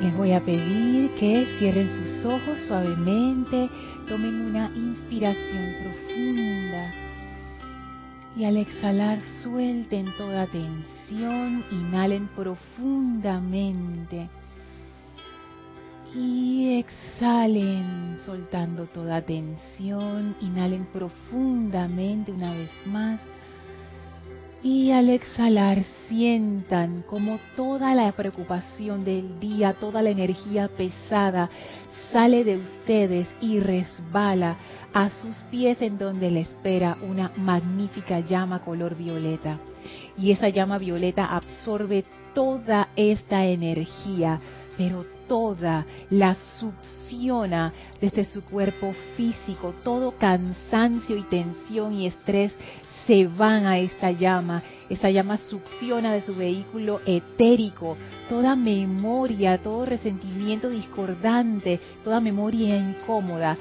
Les voy a pedir que cierren sus ojos suavemente, tomen una inspiración profunda y al exhalar suelten toda tensión, inhalen profundamente y exhalen soltando toda tensión, inhalen profundamente una vez más y al exhalar sientan como toda la preocupación del día, toda la energía pesada sale de ustedes y resbala a sus pies en donde le espera una magnífica llama color violeta. Y esa llama violeta absorbe toda esta energía, pero toda la succiona desde su cuerpo físico, todo cansancio y tensión y estrés se van a esta llama. Esa llama succiona de su vehículo etérico toda memoria, todo resentimiento discordante, toda memoria incómoda.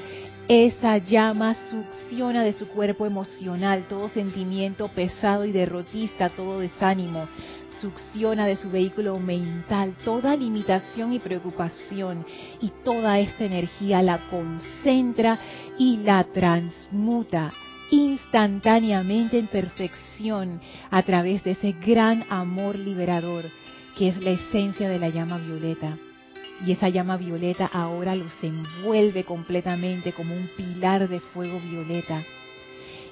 Esa llama succiona de su cuerpo emocional todo sentimiento pesado y derrotista, todo desánimo. Succiona de su vehículo mental toda limitación y preocupación y toda esta energía la concentra y la transmuta instantáneamente en perfección a través de ese gran amor liberador que es la esencia de la llama violeta. Y esa llama violeta ahora los envuelve completamente como un pilar de fuego violeta.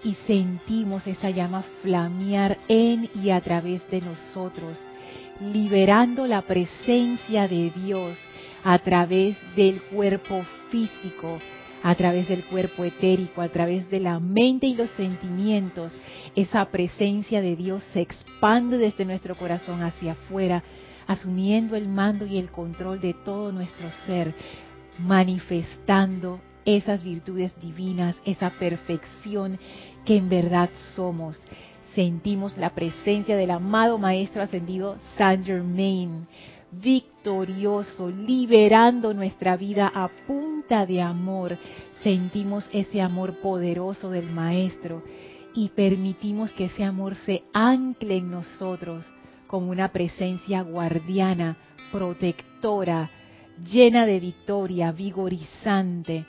Y sentimos esa llama flamear en y a través de nosotros, liberando la presencia de Dios a través del cuerpo físico, a través del cuerpo etérico, a través de la mente y los sentimientos, esa presencia de Dios se expande desde nuestro corazón hacia afuera, asumiendo el mando y el control de todo nuestro ser, manifestando esas virtudes divinas, esa perfección que en verdad somos. Sentimos la presencia del amado Maestro Ascendido Saint Germain, victorioso, liberando nuestra vida a punta de amor. Sentimos ese amor poderoso del Maestro y permitimos que ese amor se ancle en nosotros como una presencia guardiana, protectora, llena de victoria, vigorizante,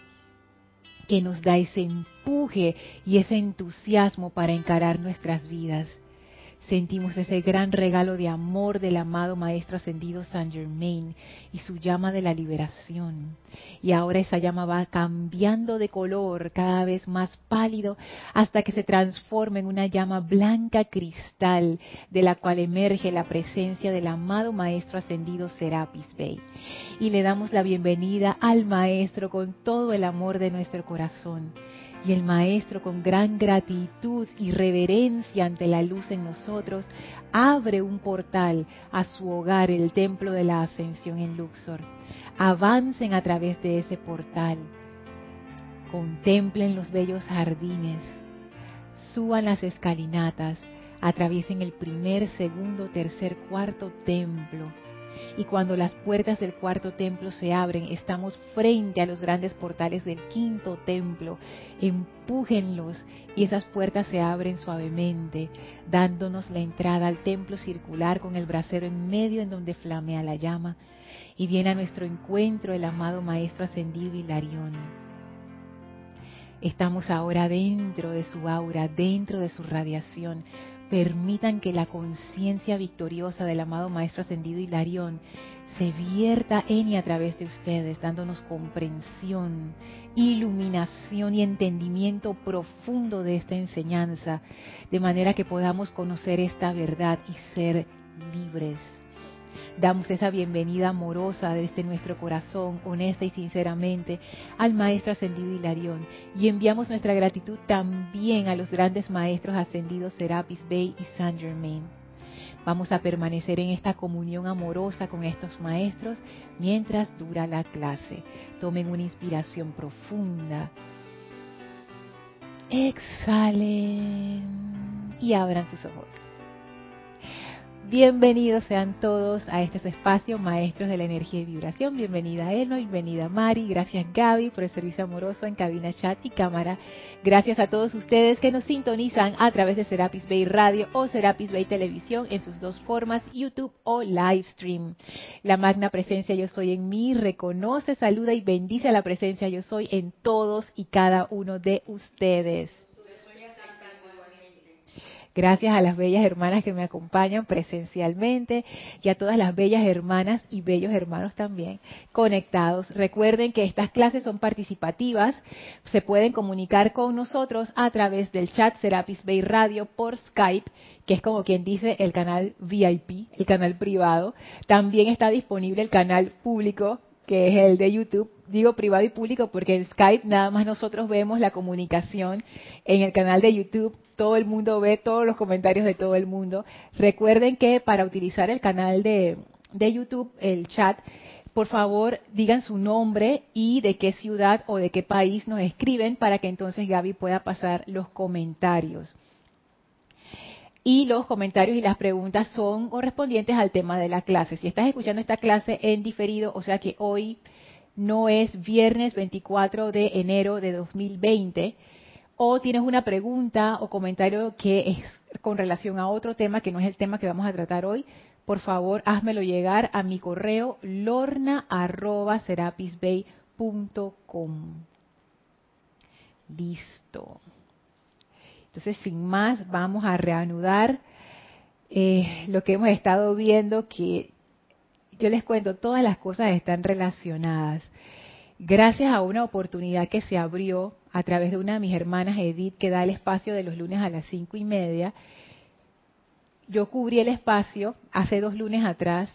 que nos da ese empuje y ese entusiasmo para encarar nuestras vidas sentimos ese gran regalo de amor del amado Maestro Ascendido Saint Germain y su llama de la liberación. Y ahora esa llama va cambiando de color cada vez más pálido hasta que se transforma en una llama blanca cristal de la cual emerge la presencia del amado Maestro Ascendido Serapis Bey. Y le damos la bienvenida al Maestro con todo el amor de nuestro corazón y el Maestro, con gran gratitud y reverencia ante la luz en nosotros, abre un portal a su hogar, el Templo de la Ascensión en Luxor. Avancen a través de ese portal. Contemplen los bellos jardines. Suban las escalinatas. Atraviesen el primer, segundo, tercer, cuarto templo y cuando las puertas del cuarto templo se abren, estamos frente a los grandes portales del quinto templo. Empújenlos y esas puertas se abren suavemente, dándonos la entrada al templo circular con el brasero en medio en donde flamea la llama. Y viene a nuestro encuentro el amado Maestro Ascendido Hilarión. Estamos ahora dentro de su aura, dentro de su radiación, permitan que la conciencia victoriosa del amado Maestro Ascendido Hilarión se vierta en y a través de ustedes, dándonos comprensión, iluminación y entendimiento profundo de esta enseñanza, de manera que podamos conocer esta verdad y ser libres Damos esa bienvenida amorosa desde nuestro corazón, honesta y sinceramente, al Maestro Ascendido Hilarión y enviamos nuestra gratitud también a los grandes Maestros Ascendidos Serapis Bey y Saint Germain. Vamos a permanecer en esta comunión amorosa con estos maestros mientras dura la clase. Tomen una inspiración profunda. Exhalen y abran sus ojos. Bienvenidos sean todos a este espacio, maestros de la energía y vibración. Bienvenida Eno, bienvenida Mari, gracias Gaby por el servicio amoroso en cabina, chat y cámara. Gracias a todos ustedes que nos sintonizan a través de Serapis Bay Radio o Serapis Bay Televisión en sus dos formas, YouTube o Livestream. La magna presencia yo soy en mí reconoce, saluda y bendice a la presencia yo soy en todos y cada uno de ustedes. Gracias a las bellas hermanas que me acompañan presencialmente y a todas las bellas hermanas y bellos hermanos también conectados. Recuerden que estas clases son participativas. Se pueden comunicar con nosotros a través del chat Serapis Bay Radio por Skype, que es como quien dice el canal VIP, el canal privado. También está disponible el canal público que es el de YouTube. Digo privado y público porque en Skype nada más nosotros vemos la comunicación. En el canal de YouTube todo el mundo ve todos los comentarios de todo el mundo. Recuerden que para utilizar el canal de, de YouTube, el chat, por favor digan su nombre y de qué ciudad o de qué país nos escriben para que entonces Gaby pueda pasar los comentarios y los comentarios y las preguntas son correspondientes al tema de la clase. Si estás escuchando esta clase en diferido, o sea que hoy no es viernes 24 de enero de 2020, o tienes una pregunta o comentario que es con relación a otro tema que no es el tema que vamos a tratar hoy, por favor házmelo llegar a mi correo lorna.serapisbay.com. Listo. Entonces, sin más, vamos a reanudar eh, lo que hemos estado viendo, que yo les cuento, todas las cosas están relacionadas. Gracias a una oportunidad que se abrió a través de una de mis hermanas, Edith, que da el espacio de los lunes a las cinco y media, yo cubrí el espacio hace dos lunes atrás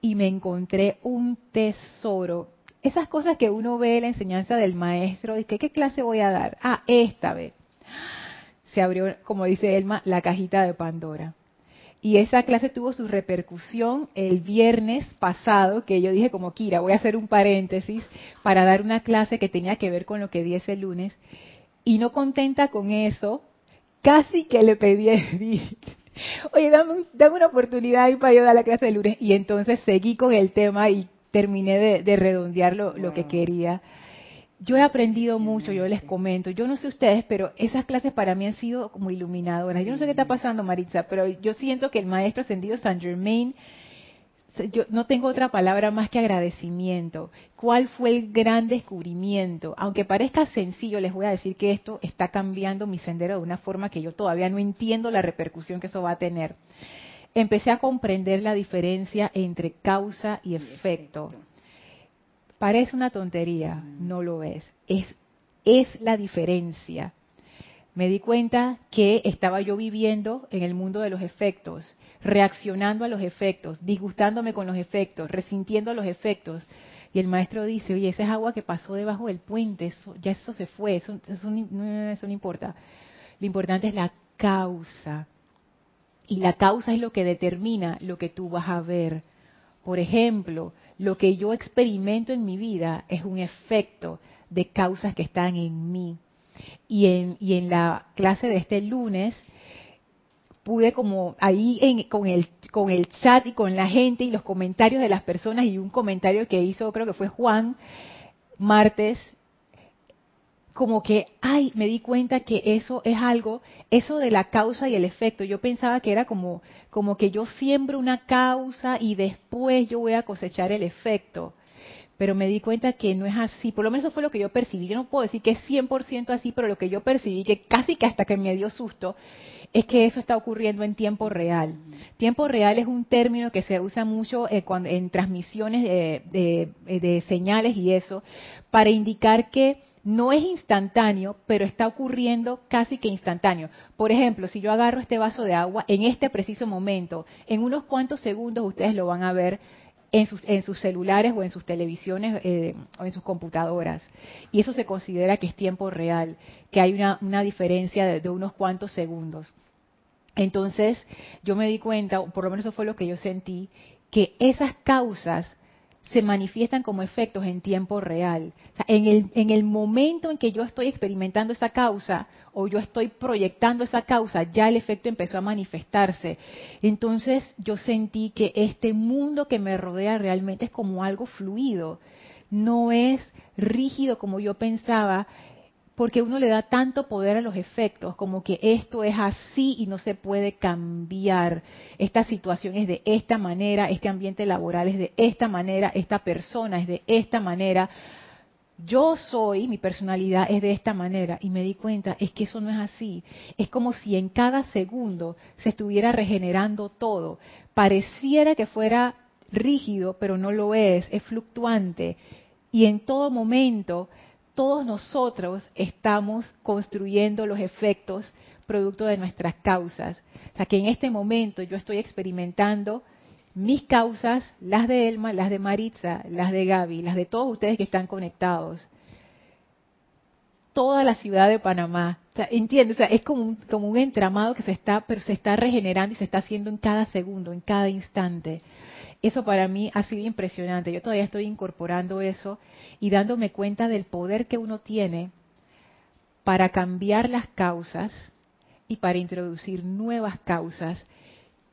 y me encontré un tesoro. Esas cosas que uno ve en la enseñanza del maestro, y que qué clase voy a dar. Ah, esta vez se abrió, como dice Elma, la cajita de Pandora. Y esa clase tuvo su repercusión el viernes pasado, que yo dije como Kira, voy a hacer un paréntesis para dar una clase que tenía que ver con lo que di ese lunes. Y no contenta con eso, casi que le pedí a Edith, oye, dame, dame una oportunidad ahí para yo dar la clase de lunes. Y entonces seguí con el tema y terminé de, redondear lo, lo que quería yo he aprendido mucho, yo les comento, yo no sé ustedes, pero esas clases para mí han sido como iluminadoras. Yo no sé qué está pasando, Maritza, pero yo siento que el maestro ascendido Saint Germain, yo no tengo otra palabra más que agradecimiento. ¿Cuál fue el gran descubrimiento? Aunque parezca sencillo, les voy a decir que esto está cambiando mi sendero de una forma que yo todavía no entiendo la repercusión que eso va a tener. Empecé a comprender la diferencia entre causa y efecto Parece una tontería, no lo es. Es, es la diferencia. Me di cuenta que estaba yo viviendo en el mundo de los efectos, reaccionando a los efectos, disgustándome con los efectos, resintiendo los efectos. Y el maestro dice, oye, esa es agua que pasó debajo del puente, eso, ya eso se fue, eso, eso, eso no importa. Lo importante es la causa. Y la causa es lo que determina lo que tú vas a ver. Por ejemplo, lo que yo experimento en mi vida es un efecto de causas que están en mí. Y en, y en la clase de este lunes pude como ahí con, el, con el chat y con la gente y los comentarios de las personas y un comentario que hizo, creo que fue Juan, martes, como que, ay, me di cuenta que eso es algo, eso de la causa y el efecto. Yo pensaba que era como, como que yo siembro una causa y después yo voy a cosechar el efecto. Pero me di cuenta que no es así. Por lo menos eso fue lo que yo percibí. Yo no puedo decir que es 100% así, pero lo que yo percibí, que casi que hasta que me dio susto, es que eso está ocurriendo en tiempo real. Tiempo real es un término que se usa mucho eh, en transmisiones de señales y eso, para indicar que no es instantáneo, pero está ocurriendo casi que instantáneo. Por ejemplo, si yo agarro este vaso de agua en este preciso momento, en unos cuantos segundos ustedes lo van a ver en sus, en sus celulares o en sus televisiones eh, o en sus computadoras. Y eso se considera que es tiempo real, que hay una, diferencia de, de unos cuantos segundos. Entonces, yo me di cuenta, por lo menos eso fue lo que yo sentí, que esas causas se manifiestan como efectos en tiempo real. en, el, en el momento en que yo estoy experimentando esa causa o yo estoy proyectando esa causa, ya el efecto empezó a manifestarse. Entonces yo sentí que este mundo que me rodea realmente es como algo fluido, no es rígido como yo pensaba porque uno le da tanto poder a los efectos, como que esto es así y no se puede cambiar. Esta situación es de esta manera, este ambiente laboral es de esta manera, esta persona es de esta manera. Yo soy, mi personalidad es de esta manera y me di cuenta, es que eso no es así. Es como si en cada segundo se estuviera regenerando todo. Pareciera que fuera rígido, pero no lo es, es fluctuante. Y en todo momento todos nosotros estamos construyendo los efectos producto de nuestras causas. O sea que en este momento yo estoy experimentando mis causas, las de Elma, las de Maritza, las de Gaby, las de todos ustedes que están conectados. Toda la ciudad de Panamá. O. O sea, es como un, como un entramado que se está, pero se está regenerando y se está haciendo en cada segundo, en cada instante. Eso para mí ha sido impresionante. Yo todavía estoy incorporando eso y dándome cuenta del poder que uno tiene para cambiar las causas y para introducir nuevas causas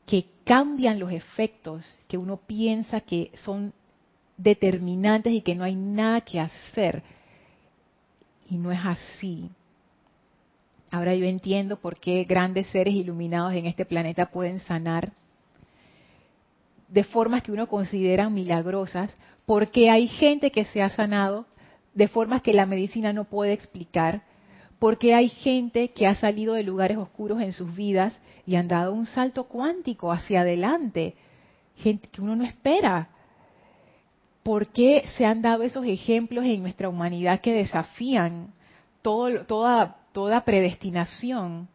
que cambian los efectos que uno piensa que son determinantes y que no hay nada que hacer. Y no es así. Ahora yo entiendo por qué grandes seres iluminados en este planeta pueden sanar de formas que uno considera milagrosas, porque hay gente que se ha sanado de formas que la medicina no puede explicar, porque hay gente que ha salido de lugares oscuros en sus vidas y han dado un salto cuántico hacia adelante, gente que uno no espera. ¿Por qué se han dado esos ejemplos en nuestra humanidad que desafían todo, toda, toda predestinación?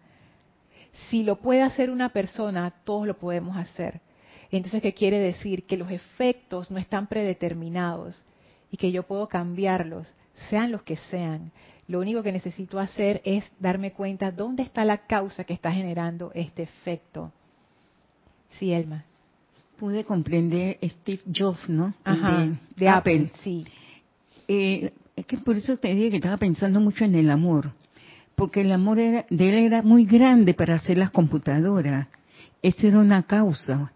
Si lo puede hacer una persona, todos lo podemos hacer. Entonces, ¿qué quiere decir? Que los efectos no están predeterminados y que yo puedo cambiarlos, sean los que sean. Lo único que necesito hacer es darme cuenta dónde está la causa que está generando este efecto. Sí, Elma. Pude comprender Steve Jobs, ¿no? Ajá, de, Apple. sí. Eh, es que por eso te dije que estaba pensando mucho en el amor, porque el amor de él era muy grande para hacer las computadoras. Esa era una causa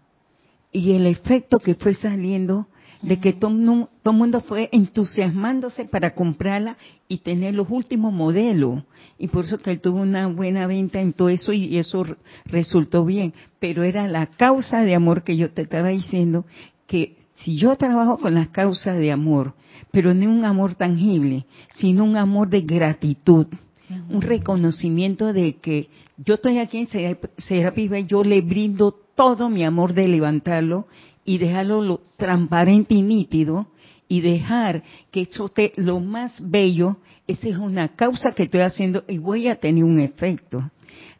y el efecto que fue saliendo de que todo, el mundo fue entusiasmándose para comprarla y tener los últimos modelos. Y por eso que él tuvo una buena venta en todo eso y eso resultó bien. Pero era la causa de amor que yo te estaba diciendo, que si yo trabajo con las causas de amor, pero no un amor tangible, sino un amor de gratitud, un reconocimiento de que yo estoy aquí en Serapis y yo le brindo todo mi amor de levantarlo y dejarlo lo transparente y nítido y dejar que eso esté lo más bello, esa es una causa que estoy haciendo y voy a tener un efecto.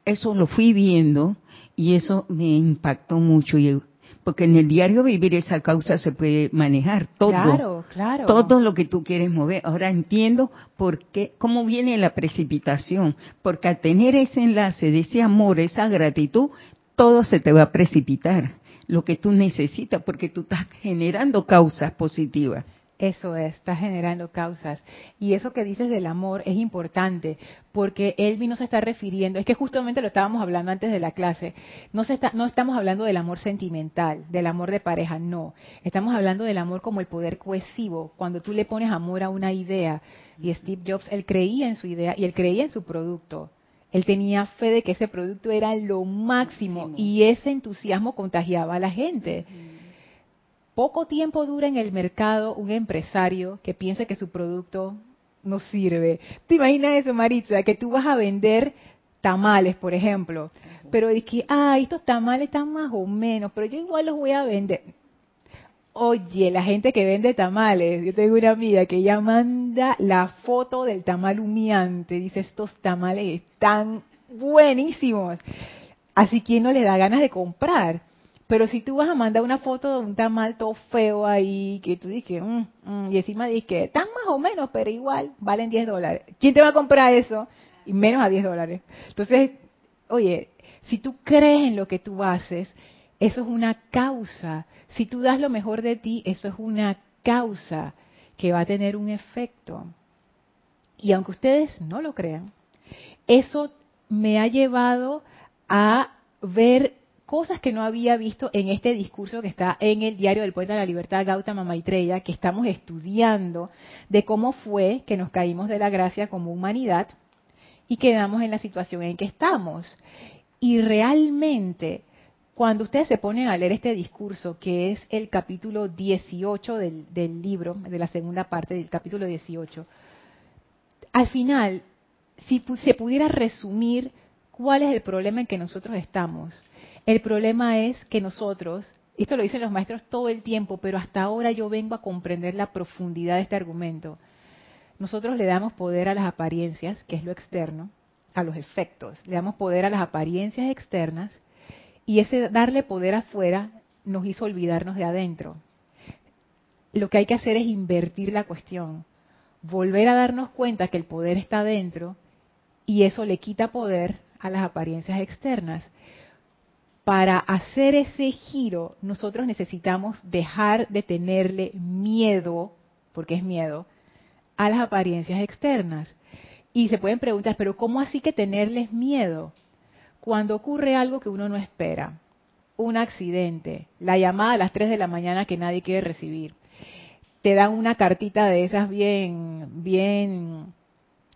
Eso lo fui viendo y eso me impactó mucho y porque en el diario vivir esa causa se puede manejar todo. Claro, claro. Todo lo que tú quieres mover. Ahora entiendo por qué, cómo viene la precipitación. Porque al tener ese enlace de ese amor, esa gratitud, todo se te va a precipitar, lo que tú necesitas, porque tú estás generando causas positivas. Eso es, está generando causas. Y eso que dices del amor es importante, porque Elvi no se está refiriendo, es que justamente lo estábamos hablando antes de la clase, no, se está, no estamos hablando del amor sentimental, del amor de pareja, no. Estamos hablando del amor como el poder cohesivo, cuando tú le pones amor a una idea. Y Steve Jobs, él creía en su idea y él creía en su producto. Él tenía fe de que ese producto era lo máximo, y ese entusiasmo contagiaba a la gente. Poco tiempo dura en el mercado un empresario que piense que su producto no sirve. ¿Te imaginas eso, Maritza? Que tú vas a vender tamales, por ejemplo, pero dices que, ah, estos tamales están más o menos, pero yo igual los voy a vender. Oye, la gente que vende tamales, yo tengo una amiga que ella manda la foto del tamal humeante, dice, estos tamales están buenísimos. Así que no le da ganas de comprar. Pero si tú vas a mandar una foto de un tamal todo feo ahí, que tú dices, mm, mm", y encima dices están más o menos, pero igual valen 10 dólares. ¿Quién te va a comprar eso? Y menos a 10 dólares. Entonces, oye, si tú crees en lo que tú haces, eso es una causa. Si tú das lo mejor de ti, eso es una causa que va a tener un efecto. Y aunque ustedes no lo crean, eso me ha llevado a ver cosas que no había visto en este discurso que está en el diario del Poeta de la Libertad, Gautama Maitreya, que estamos estudiando de cómo fue que nos caímos de la gracia como humanidad y quedamos en la situación en que estamos. Y realmente, cuando ustedes se ponen a leer este discurso, que es el capítulo 18 del, libro, de la segunda parte del capítulo 18, al final, si se pudiera resumir cuál es el problema en que nosotros estamos, el problema es que nosotros, esto lo dicen los maestros todo el tiempo, pero hasta ahora yo vengo a comprender la profundidad de este argumento. Nosotros le damos poder a las apariencias, que es lo externo, a los efectos. Le damos poder a las apariencias externas y ese darle poder afuera nos hizo olvidarnos de adentro. Lo que hay que hacer es invertir la cuestión, volver a darnos cuenta que el poder está adentro y eso le quita poder a las apariencias externas para hacer ese giro, nosotros necesitamos dejar de tenerle miedo, porque es miedo, a las apariencias externas. Y se pueden preguntar, pero ¿cómo así que tenerles miedo? Cuando ocurre algo que uno no espera, un accidente, la llamada a las 3 de la mañana que nadie quiere recibir, te dan una cartita de esas bien, bien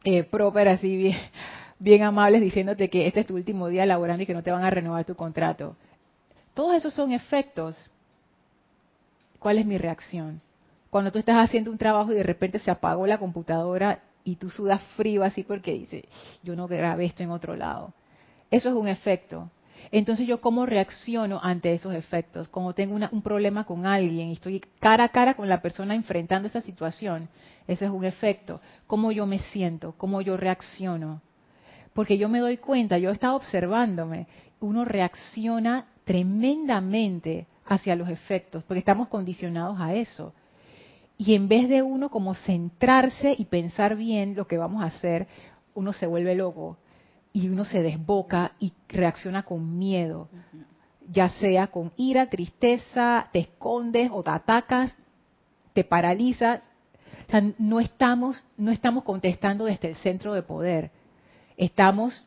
eh, así bien, bien amables diciéndote que este es tu último día laborando y que no te van a renovar tu contrato. Todos esos son efectos. ¿Cuál es mi reacción? Cuando tú estás haciendo un trabajo y de repente se apagó la computadora y tú sudas frío así porque dices, yo no grabé esto en otro lado. Eso es un efecto. Entonces yo cómo reacciono ante esos efectos. Como tengo un problema con alguien y estoy cara a cara con la persona enfrentando esa situación, ese es un efecto. Cómo yo me siento, cómo yo reacciono porque yo me doy cuenta, yo he estado observándome, uno reacciona tremendamente hacia los efectos, porque estamos condicionados a eso. Y en vez de uno como centrarse y pensar bien lo que vamos a hacer, uno se vuelve loco y uno se desboca y reacciona con miedo, ya sea con ira, tristeza, te escondes o te atacas, te paralizas. No estamos, no estamos contestando desde el centro de poder estamos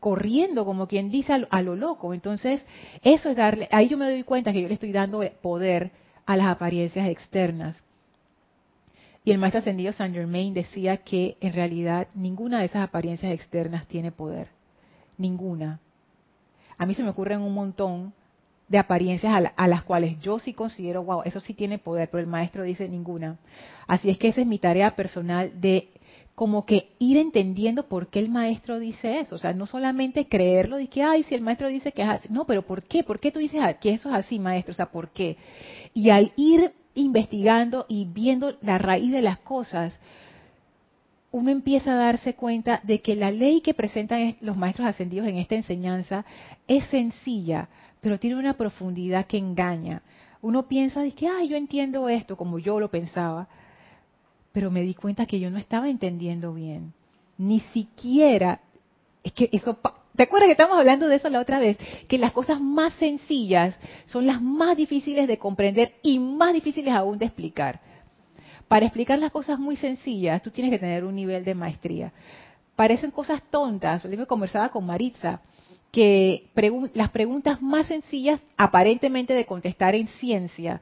corriendo, como quien dice, a lo, loco. Entonces, eso es darle, ahí yo me doy cuenta que yo le estoy dando poder a las apariencias externas. Y el maestro ascendido Saint Germain decía que en realidad ninguna de esas apariencias externas tiene poder. Ninguna. A mí se me ocurren un montón de apariencias a, a, las cuales yo sí considero, wow, eso sí tiene poder, pero el maestro dice ninguna. Así es que esa es mi tarea personal de como que ir entendiendo por qué el maestro dice eso. O sea, no solamente creerlo de que, ay, si el maestro dice que es así. No, pero ¿por qué? ¿Por qué tú dices que eso es así, maestro? O sea, ¿por qué? Y al ir investigando y viendo la raíz de las cosas, uno empieza a darse cuenta de que la ley que presentan los maestros ascendidos en esta enseñanza es sencilla, pero tiene una profundidad que engaña. Uno piensa de que, ay, yo entiendo esto como yo lo pensaba, pero me di cuenta que yo no estaba entendiendo bien. Ni siquiera, es que eso, ¿te acuerdas que estamos hablando de eso la otra vez? Que las cosas más sencillas son las más difíciles de comprender y más difíciles aún de explicar. Para explicar las cosas muy sencillas, tú tienes que tener un nivel de maestría. Parecen cosas tontas. Yo conversaba con Maritza que las preguntas más sencillas, aparentemente de contestar en ciencia,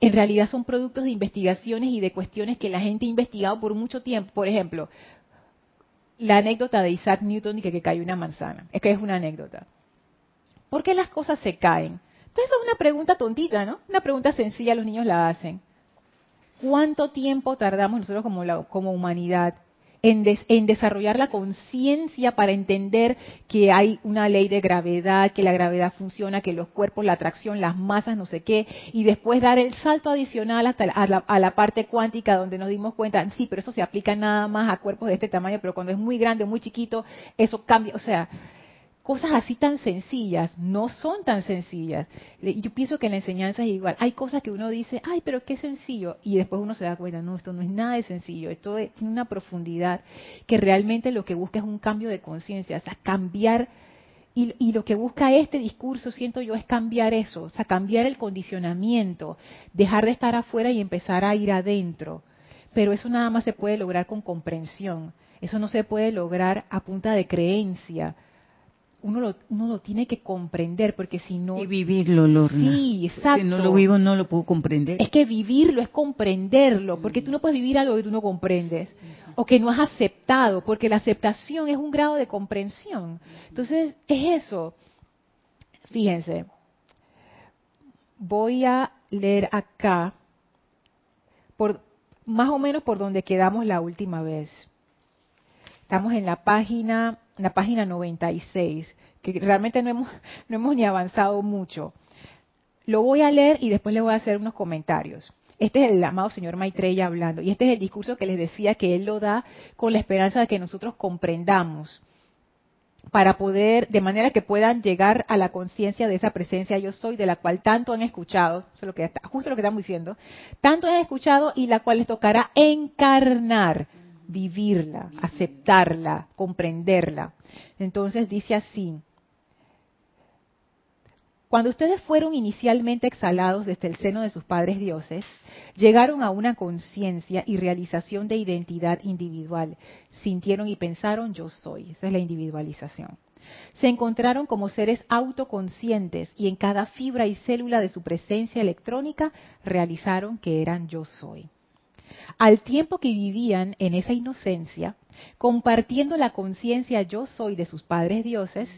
en realidad son productos de investigaciones y de cuestiones que la gente ha investigado por mucho tiempo. Por ejemplo, la anécdota de Isaac Newton y que, que cayó una manzana. Es que es una anécdota. ¿Por qué las cosas se caen? Entonces es una pregunta tontita, ¿no? Una pregunta sencilla, los niños la hacen. ¿Cuánto tiempo tardamos nosotros como, como humanidad en, desarrollar la conciencia para entender que hay una ley de gravedad, que la gravedad funciona, que los cuerpos, la atracción, las masas, no sé qué, y después dar el salto adicional hasta a la, a la parte cuántica donde nos dimos cuenta, sí, pero eso se aplica nada más a cuerpos de este tamaño, pero cuando es muy grande, muy chiquito, eso cambia, o sea, cosas así tan sencillas no son tan sencillas. Yo pienso que la enseñanza es igual. Hay cosas que uno dice, ay, pero qué sencillo. Y después uno se da cuenta, no, esto no es nada de sencillo. Esto es una profundidad que realmente lo que busca es un cambio de conciencia, o sea, cambiar. Y, lo que busca este discurso, siento yo, es cambiar eso, o sea, cambiar el condicionamiento, dejar de estar afuera y empezar a ir adentro. Pero eso nada más se puede lograr con comprensión. Eso no se puede lograr a punta de creencia. Uno lo, uno lo tiene que comprender, porque si no... Y vivirlo, Lorna. Sí, exacto. Si no lo vivo, no lo puedo comprender. Es que vivirlo es comprenderlo, porque tú no puedes vivir algo que tú no comprendes, o que no has aceptado, porque la aceptación es un grado de comprensión. Entonces, es eso. Fíjense, voy a leer acá, por, más o menos por donde quedamos la última vez. Estamos en la página, en la página 96, que realmente no hemos, no hemos ni avanzado mucho. Lo voy a leer y después le voy a hacer unos comentarios. Este es el amado señor Maitreya hablando. Y este es el discurso que les decía que él lo da con la esperanza de que nosotros comprendamos para poder, de manera que puedan llegar a la conciencia de esa presencia yo soy, de la cual tanto han escuchado, eso es lo que justo lo que estamos diciendo, tanto han escuchado y la cual les tocará encarnar vivirla, aceptarla, comprenderla. Entonces dice así, cuando ustedes fueron inicialmente exhalados desde el seno de sus padres dioses, llegaron a una conciencia y realización de identidad individual. Sintieron y pensaron yo soy. Esa es la individualización. Se encontraron como seres autoconscientes y en cada fibra y célula de su presencia electrónica realizaron que eran yo soy. Al tiempo que vivían en esa inocencia, compartiendo la conciencia yo soy de sus padres dioses,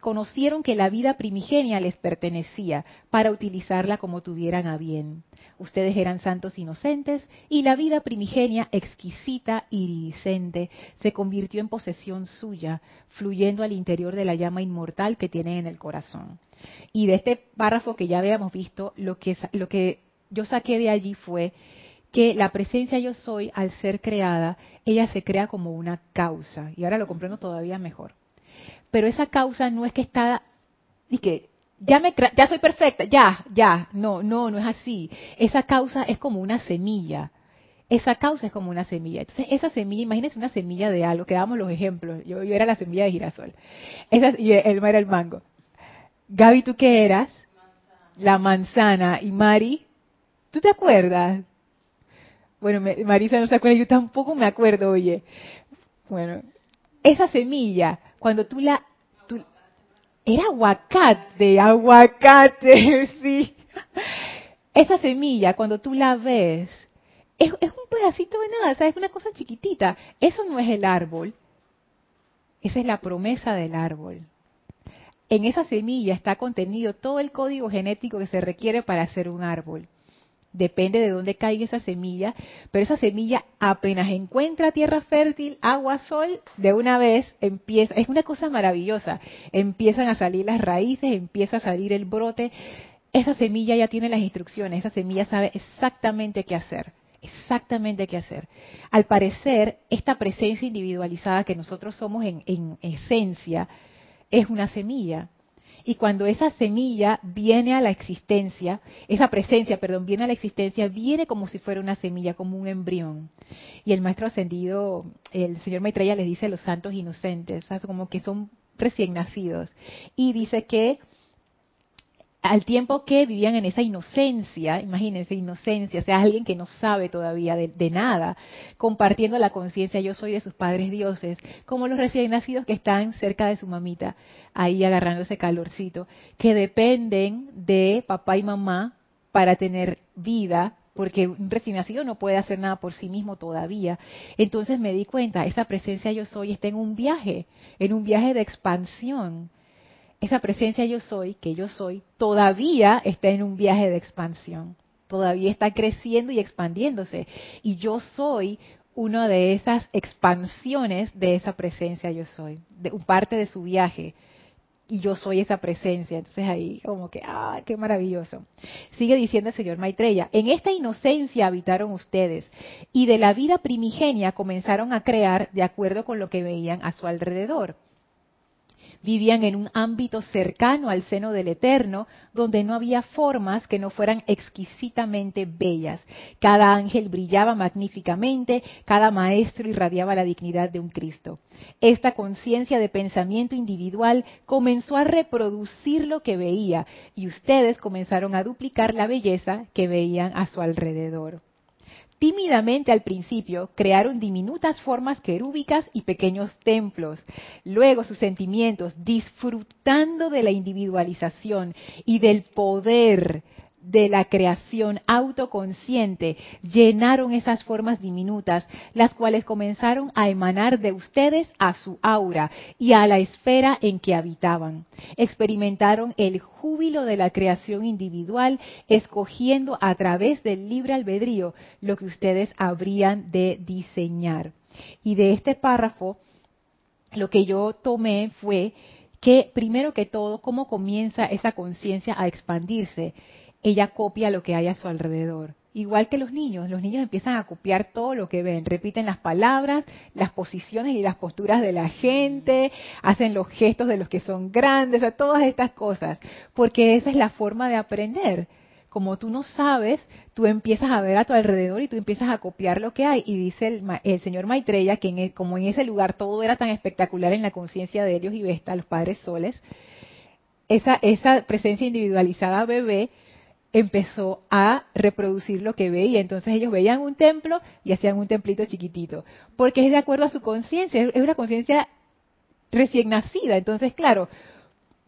conocieron que la vida primigenia les pertenecía para utilizarla como tuvieran a bien. Ustedes eran santos inocentes y la vida primigenia exquisita y iridiscente se convirtió en posesión suya, fluyendo al interior de la llama inmortal que tienen en el corazón. Y de este párrafo que ya habíamos visto, lo que, lo que yo saqué de allí fue que la presencia yo soy, al ser creada, ella se crea como una causa. Y ahora lo comprendo todavía mejor. Pero esa causa no es que está, y que ya me ya soy perfecta, ya, ya, no, no, no es así. Esa causa es como una semilla. Esa causa es como una semilla. Entonces, esa semilla, imagínense una semilla de algo, que damos los ejemplos. Yo, era la semilla de girasol. Esa, y Elma era el mango. Gaby, ¿tú qué eras? La manzana. Y Mari, ¿tú te acuerdas? Bueno, Marisa no se acuerda, yo tampoco me acuerdo, oye. Bueno, esa semilla, cuando tú la... era aguacate, aguacate, sí. Esa semilla, cuando tú la ves, es, es un pedacito de nada, ¿sabes? Es una cosa chiquitita. Eso no es el árbol. Esa es la promesa del árbol. En esa semilla está contenido todo el código genético que se requiere para hacer un árbol depende de dónde caiga esa semilla, pero esa semilla apenas encuentra tierra fértil, agua, sol, de una vez empieza, es una cosa maravillosa, empiezan a salir las raíces, empieza a salir el brote, esa semilla ya tiene las instrucciones, esa semilla sabe exactamente qué hacer, exactamente qué hacer. Al parecer, esta presencia individualizada que nosotros somos en, en esencia es una semilla, y cuando esa semilla viene a la existencia, esa presencia, perdón, viene a la existencia, viene como si fuera una semilla, como un embrión. Y el maestro ascendido, el señor Maitreya les dice los santos inocentes, como que son recién nacidos. Y dice que al tiempo que vivían en esa inocencia, imagínense, inocencia, o sea, alguien que no sabe todavía de, nada, compartiendo la conciencia, yo soy de sus padres dioses, como los recién nacidos que están cerca de su mamita, ahí agarrando ese calorcito, que dependen de papá y mamá para tener vida, porque un recién nacido no puede hacer nada por sí mismo todavía. Entonces me di cuenta, esa presencia yo soy está en un viaje, en un viaje de expansión esa presencia yo soy, que yo soy, todavía está en un viaje de expansión, todavía está creciendo y expandiéndose. Y yo soy una de esas expansiones de esa presencia yo soy, de parte de su viaje. Y yo soy esa presencia. Entonces ahí como que, ah, qué maravilloso. Sigue diciendo el señor Maitreya, en esta inocencia habitaron ustedes y de la vida primigenia comenzaron a crear de acuerdo con lo que veían a su alrededor Vivían en un ámbito cercano al seno del Eterno, donde no había formas que no fueran exquisitamente bellas. Cada ángel brillaba magníficamente, cada maestro irradiaba la dignidad de un Cristo. Esta conciencia de pensamiento individual comenzó a reproducir lo que veía y ustedes comenzaron a duplicar la belleza que veían a su alrededor. Tímidamente al principio crearon diminutas formas querúbicas y pequeños templos. Luego sus sentimientos, disfrutando de la individualización y del poder de la creación autoconsciente llenaron esas formas diminutas, las cuales comenzaron a emanar de ustedes a su aura y a la esfera en que habitaban. Experimentaron el júbilo de la creación individual, escogiendo a través del libre albedrío lo que ustedes habrían de diseñar. Y de este párrafo, lo que yo tomé fue que primero que todo, cómo comienza esa conciencia a expandirse ella copia lo que hay a su alrededor. Igual que los niños, los niños empiezan a copiar todo lo que ven, repiten las palabras, las posiciones y las posturas de la gente, hacen los gestos de los que son grandes, o todas estas cosas, porque esa es la forma de aprender. Como tú no sabes, tú empiezas a ver a tu alrededor y tú empiezas a copiar lo que hay. Y dice el, señor Maitreya que e, como en ese lugar todo era tan espectacular en la conciencia de Helios y Vesta, los padres soles, esa, esa presencia individualizada bebé empezó a reproducir lo que veía. Entonces ellos veían un templo y hacían un templito chiquitito, porque es de acuerdo a su conciencia, es una conciencia recién nacida. Entonces, claro,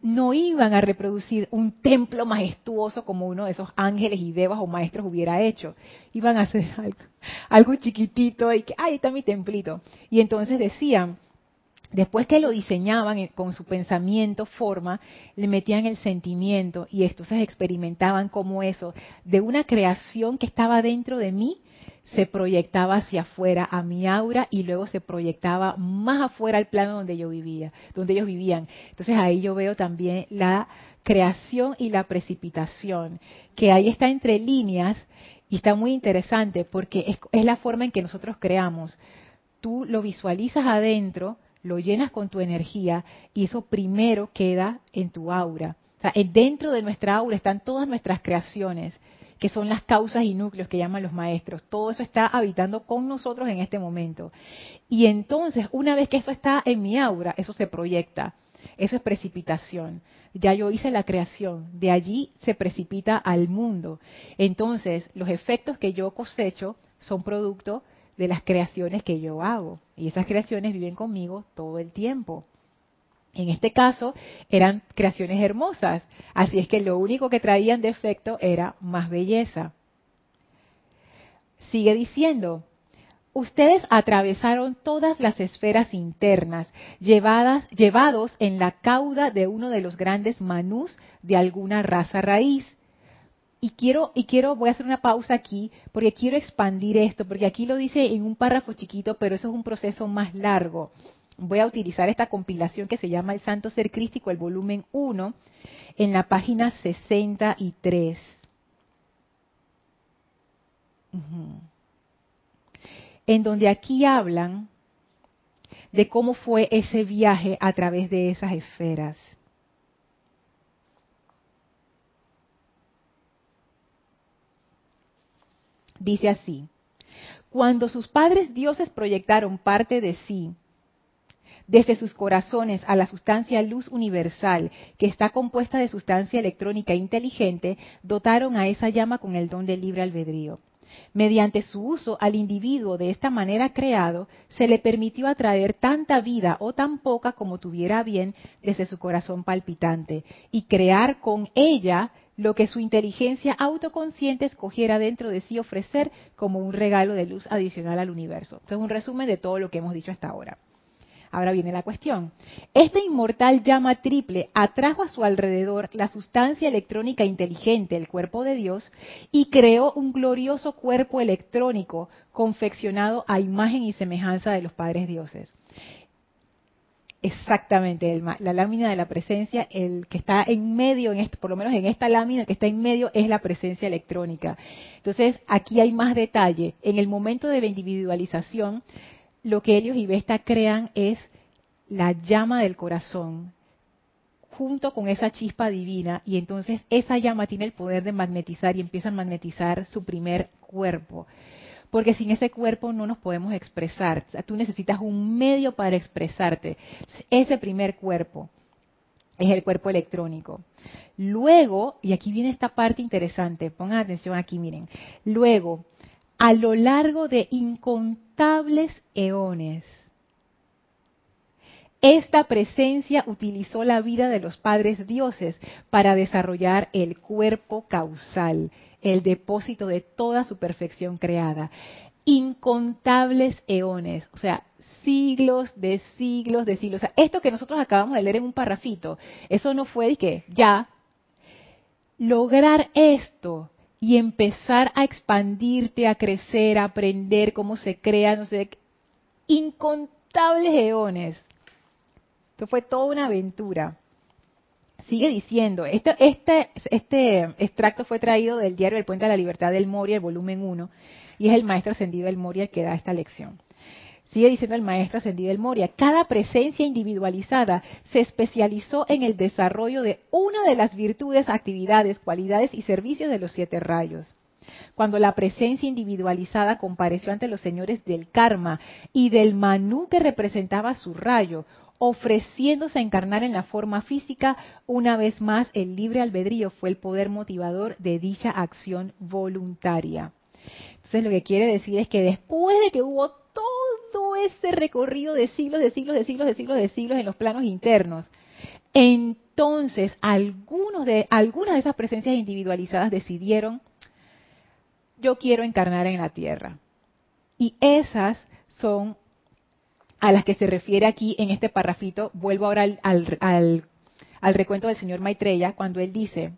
no iban a reproducir un templo majestuoso como uno de esos ángeles y devas o maestros hubiera hecho. Iban a hacer algo, chiquitito y que, ahí está mi templito. Y entonces decían, Después que lo diseñaban con su pensamiento, forma, le metían el sentimiento y entonces experimentaban como eso, de una creación que estaba dentro de mí, se proyectaba hacia afuera a mi aura y luego se proyectaba más afuera al plano donde yo vivía, donde ellos vivían. Entonces ahí yo veo también la creación y la precipitación, que ahí está entre líneas y está muy interesante porque es, es la forma en que nosotros creamos. Tú lo visualizas adentro, lo llenas con tu energía y eso primero queda en tu aura. O sea, dentro de nuestra aura están todas nuestras creaciones, que son las causas y núcleos que llaman los maestros. Todo eso está habitando con nosotros en este momento. Y entonces, una vez que eso está en mi aura, eso se proyecta. Eso es precipitación. Ya yo hice la creación, de allí se precipita al mundo. Entonces, los efectos que yo cosecho son producto de las creaciones que yo hago. Y esas creaciones viven conmigo todo el tiempo. En este caso eran creaciones hermosas, así es que lo único que traían de efecto era más belleza. Sigue diciendo, ustedes atravesaron todas las esferas internas, llevadas, llevados en la cauda de uno de los grandes manús de alguna raza raíz y quiero, y quiero, voy a hacer una pausa aquí, porque quiero expandir esto, porque aquí lo dice en un párrafo chiquito, pero eso es un proceso más largo. Voy a utilizar esta compilación que se llama El Santo Ser Crístico, el volumen 1, en la página 63. En donde aquí hablan de cómo fue ese viaje a través de esas esferas. Dice así, cuando sus padres dioses proyectaron parte de sí desde sus corazones a la sustancia luz universal, que está compuesta de sustancia electrónica inteligente, dotaron a esa llama con el don del libre albedrío. Mediante su uso al individuo de esta manera creado, se le permitió atraer tanta vida o tan poca como tuviera bien desde su corazón palpitante y crear con ella lo que su inteligencia autoconsciente escogiera dentro de sí ofrecer como un regalo de luz adicional al universo. Esto es un resumen de todo lo que hemos dicho hasta ahora. Ahora viene la cuestión. Esta inmortal llama triple atrajo a su alrededor la sustancia electrónica inteligente, el cuerpo de Dios, y creó un glorioso cuerpo electrónico confeccionado a imagen y semejanza de los padres dioses. Exactamente, la lámina de la presencia, el que está en medio, en por lo menos en esta lámina que está en medio, es la presencia electrónica. Entonces, aquí hay más detalle. En el momento de la individualización, lo que ellos y Vesta crean es la llama del corazón, junto con esa chispa divina y entonces esa llama tiene el poder de magnetizar y empieza a magnetizar su primer cuerpo. Porque sin ese cuerpo no nos podemos expresar. tú necesitas un medio para expresarte. Ese primer cuerpo es el cuerpo electrónico. Luego, y aquí viene esta parte interesante, pongan atención aquí, miren. Luego, a lo largo de incontables eones, esta presencia utilizó la vida de los padres dioses para desarrollar el cuerpo causal, el depósito de toda su perfección creada. Incontables eones, o sea, siglos de siglos de siglos. O sea, esto que nosotros acabamos de leer en un parrafito, eso no fue de que ya lograr esto y empezar a expandirte, a crecer, a aprender cómo se crea, no sé, incontables eones. Esto fue toda una aventura. Sigue diciendo, este, este, extracto fue traído del diario El Puente de la Libertad del Moria, el volumen 1, y es el maestro ascendido del Moria el que da esta lección. Sigue diciendo el maestro ascendido del Moria, cada presencia individualizada se especializó en el desarrollo de una de las virtudes, actividades, cualidades y servicios de los siete rayos. Cuando la presencia individualizada compareció ante los señores del karma y del manú que representaba su rayo, ofreciéndose a encarnar en la forma física, una vez más el libre albedrío fue el poder motivador de dicha acción voluntaria. Entonces lo que quiere decir es que después de que hubo todo ese recorrido de siglos, de siglos, de siglos, de siglos, de siglos en los planos internos. Entonces, algunos de, algunas de esas presencias individualizadas decidieron, yo quiero encarnar en la tierra. Y esas son a las que se refiere aquí en este parrafito. Vuelvo ahora al, al, al recuento del señor Maitreya, cuando él dice,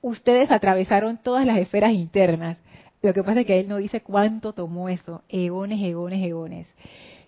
ustedes atravesaron todas las esferas internas lo que pasa es que él no dice cuánto tomó eso, eones, eones, eones.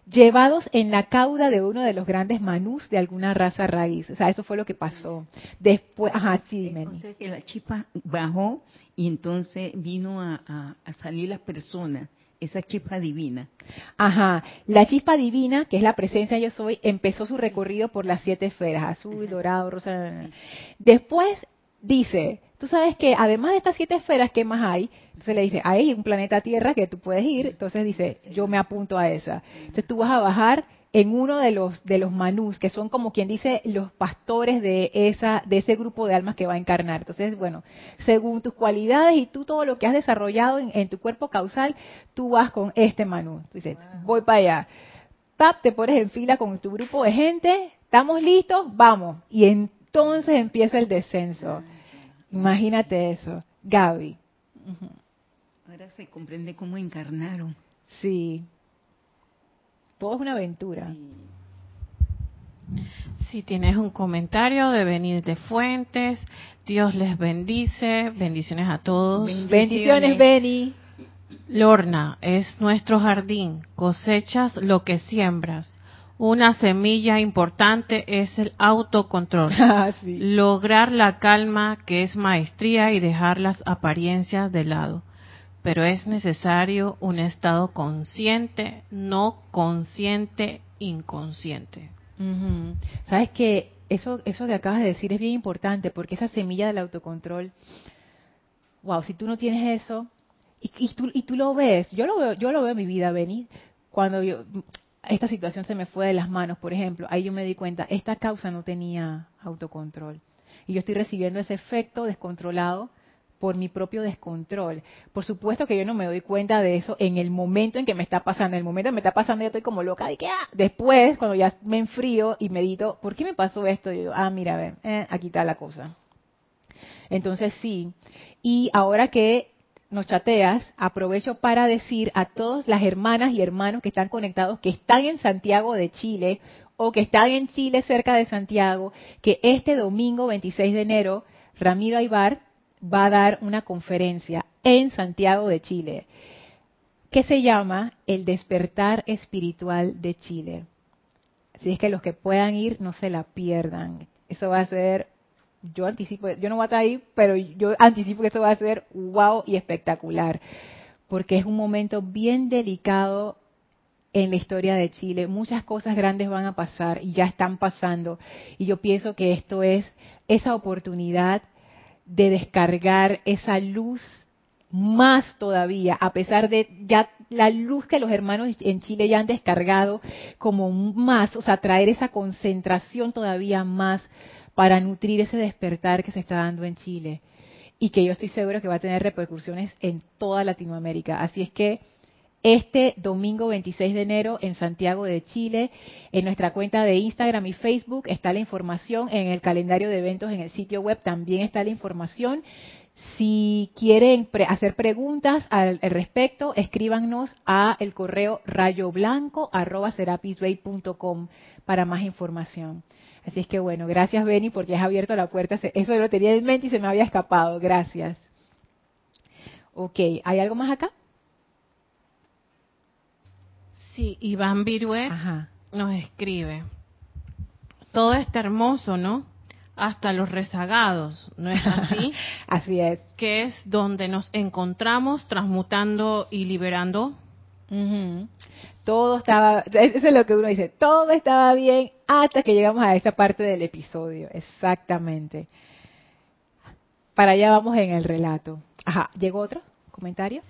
Llevados en la cauda de uno de los grandes manús de alguna raza raíz. O sea, eso fue lo que pasó. Después, ajá, sí, dime. Que la chispa bajó y entonces vino a, salir la persona esa chispa divina. Ajá, la chispa divina, que es la presencia yo soy, empezó su recorrido por las siete esferas, azul, dorado, rosa. Después dice, tú sabes que además de estas siete esferas, ¿qué más hay? Entonces le dice, hay un planeta Tierra que tú puedes ir. Entonces dice, yo me apunto a esa. Entonces tú vas a bajar en uno de los de los manús, que son como quien dice los pastores de esa de ese grupo de almas que va a encarnar. Entonces, bueno, según tus cualidades y tú todo lo que has desarrollado en, tu cuerpo causal, tú vas con este manú. Dices, voy para allá. Pap, te pones en fila con tu grupo de gente, estamos listos, vamos. Y entonces empieza el descenso. Imagínate eso. Gaby. Ahora se comprende cómo encarnaron. Sí. Todo es una aventura. Si tienes un comentario de venir de Fuentes, Dios les bendice, bendiciones a todos. Bendiciones, Beni. Lorna, es nuestro jardín, cosechas lo que siembras. Una semilla importante es el autocontrol. Ah, Lograr la calma que es maestría y dejar las apariencias de lado. Pero es necesario un estado consciente, no consciente, inconsciente. Sabes que eso, eso que acabas de decir es bien importante porque esa semilla del autocontrol, wow, si tú no tienes eso, y, y, tú, y tú lo ves, yo lo veo, yo lo veo en mi vida, Benny, cuando yo, esta situación se me fue de las manos, por ejemplo, ahí yo me di cuenta, esta causa no tenía autocontrol. Y yo estoy recibiendo ese efecto descontrolado por mi propio descontrol. Por supuesto que yo no me doy cuenta de eso en el momento en que me está pasando. En el momento en que me está pasando yo estoy como loca de que, ah, después, cuando ya me enfrío y medito, ¿por qué me pasó esto? Yo, ah, mira, ven, eh, aquí está la cosa. Entonces sí. Y ahora que nos chateas, aprovecho para decir a todas las hermanas y hermanos que están conectados, que están en Santiago de Chile o que están en Chile cerca de Santiago, que este domingo 26 de enero Ramiro Aybar va a dar una conferencia en Santiago de Chile que se llama El despertar espiritual de Chile. Así es que los que puedan ir no se la pierdan. Eso va a ser yo anticipo, yo no voy a estar ahí, pero yo anticipo que esto va a ser wow y espectacular, porque es un momento bien delicado en la historia de Chile. Muchas cosas grandes van a pasar y ya están pasando. Y yo pienso que esto es esa oportunidad de descargar esa luz más todavía, a pesar de ya la luz que los hermanos en Chile ya han descargado, como más, o sea, traer esa concentración todavía más para nutrir ese despertar que se está dando en Chile y que yo estoy seguro que va a tener repercusiones en toda Latinoamérica. Así es que este domingo 26 de enero en Santiago de Chile. En nuestra cuenta de Instagram y Facebook está la información. En el calendario de eventos en el sitio web también está la información. Si quieren hacer preguntas al, respecto, escríbanos a el correo rayoblanco@serapisbay.com para más información. Así es que bueno, gracias Benny porque has abierto la puerta. Eso lo tenía en mente y se me había escapado. Gracias. Ok, ¿hay algo más acá? Sí, Iván Virue nos escribe. Todo está hermoso, ¿no? hasta los rezagados, ¿no es así? así es. Que es donde nos encontramos transmutando y liberando. Todo estaba, eso es lo que uno dice, todo estaba bien hasta que llegamos a esa parte del episodio, exactamente. Para allá vamos en el relato. Ajá, ¿llegó otro comentario?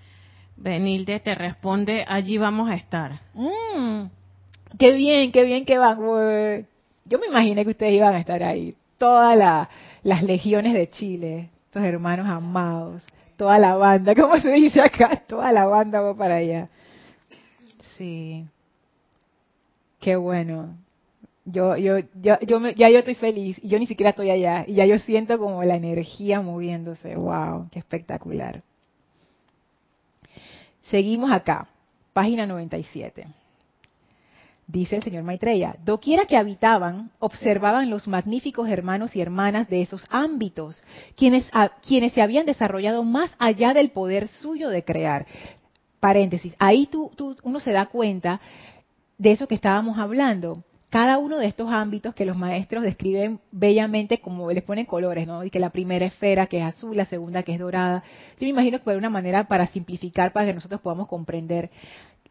Benilde te responde, allí vamos a estar. Mm, qué bien, qué bien que van. Yo me imaginé que ustedes iban a estar ahí todas las legiones de Chile, estos hermanos amados, toda la banda, como se dice acá, toda la banda va para allá. Sí. Qué bueno. Yo, yo, yo, yo ya yo estoy feliz y yo ni siquiera estoy allá y ya yo siento como la energía moviéndose. Wow, qué espectacular. Seguimos acá, página 97. Dice el señor Maitreya, doquiera que habitaban, observaban los magníficos hermanos y hermanas de esos ámbitos, quienes, quienes se habían desarrollado más allá del poder suyo de crear. Paréntesis, ahí tú, uno se da cuenta de eso que estábamos hablando. Cada uno de estos ámbitos que los maestros describen bellamente como les ponen colores, ¿no? Y que la primera esfera que es azul, la segunda que es dorada. Yo me imagino que fue una manera para simplificar, para que nosotros podamos comprender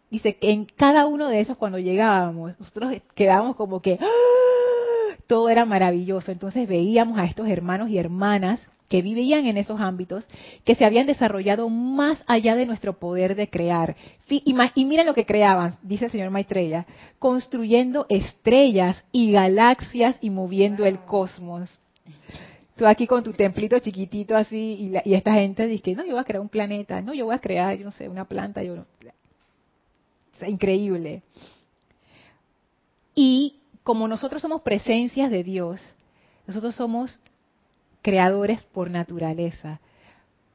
dice que en cada uno de esos cuando llegábamos, nosotros quedábamos como que ¡ah! todo era maravilloso. Entonces veíamos a estos hermanos y hermanas que vivían en esos ámbitos, que se habían desarrollado más allá de nuestro poder de crear. Y, miren lo que creaban, dice el señor Maitreya, construyendo estrellas y galaxias y moviendo el cosmos. Tú aquí con tu templito chiquitito así y, esta gente dice, no, yo voy a crear un planeta, no, yo voy a crear, yo no sé, una planta, yo increíble. Y como nosotros somos presencias de Dios, nosotros somos creadores por naturaleza.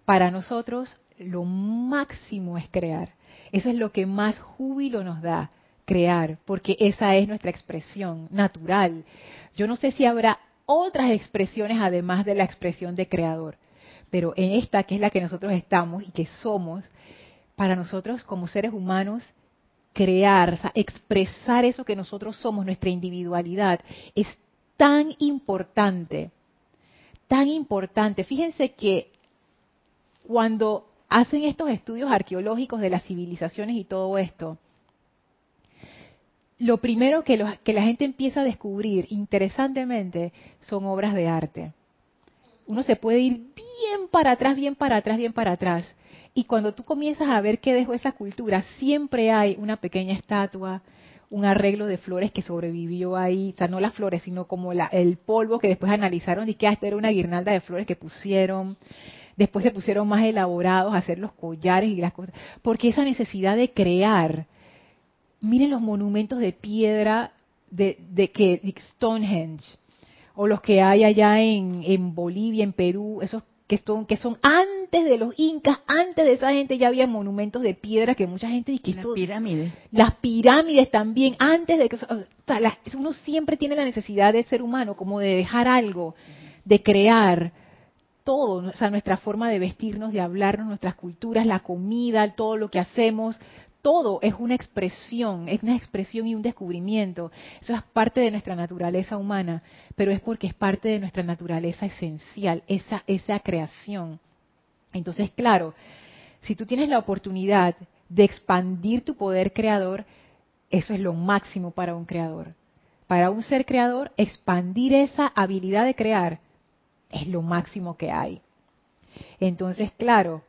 Para nosotros lo máximo es crear. Eso es lo que más júbilo nos da, crear, porque esa es nuestra expresión natural. Yo no sé si habrá otras expresiones además de la expresión de creador, pero en esta que es la que nosotros estamos y que somos, para nosotros como seres humanos crear, expresar eso que nosotros somos, nuestra individualidad, es tan importante, tan importante. Fíjense que cuando hacen estos estudios arqueológicos de las civilizaciones y todo esto, lo primero que, la gente empieza a descubrir, interesantemente, son obras de arte. Uno se puede ir bien para atrás, bien para atrás, bien para atrás. Y cuando tú comienzas a ver qué dejó esa cultura, siempre hay una pequeña estatua, un arreglo de flores que sobrevivió ahí, o sea, no las flores, sino como la, el polvo que después analizaron y que ah, esto era una guirnalda de flores que pusieron. Después se pusieron más elaborados a hacer los collares y las cosas. Porque esa necesidad de crear, miren los monumentos de piedra de, de que Stonehenge, o los que hay allá en, en Bolivia, en Perú, esos que son, que son antes de los incas, antes de esa gente ya había monumentos de piedra que mucha gente dice que las pirámides. Las pirámides también, antes de que uno siempre tiene la necesidad de ser humano, como de dejar algo, de crear todo, o sea, nuestra forma de vestirnos, de hablarnos, nuestras culturas, la comida, todo lo que hacemos, todo es una expresión, es una expresión y un descubrimiento. Eso es parte de nuestra naturaleza humana, pero es porque es parte de nuestra naturaleza esencial, esa, creación. Entonces, claro, si tú tienes la oportunidad de expandir tu poder creador, Eso es lo máximo para un creador. Para un ser creador, expandir esa habilidad de crear es lo máximo que hay. Entonces, claro,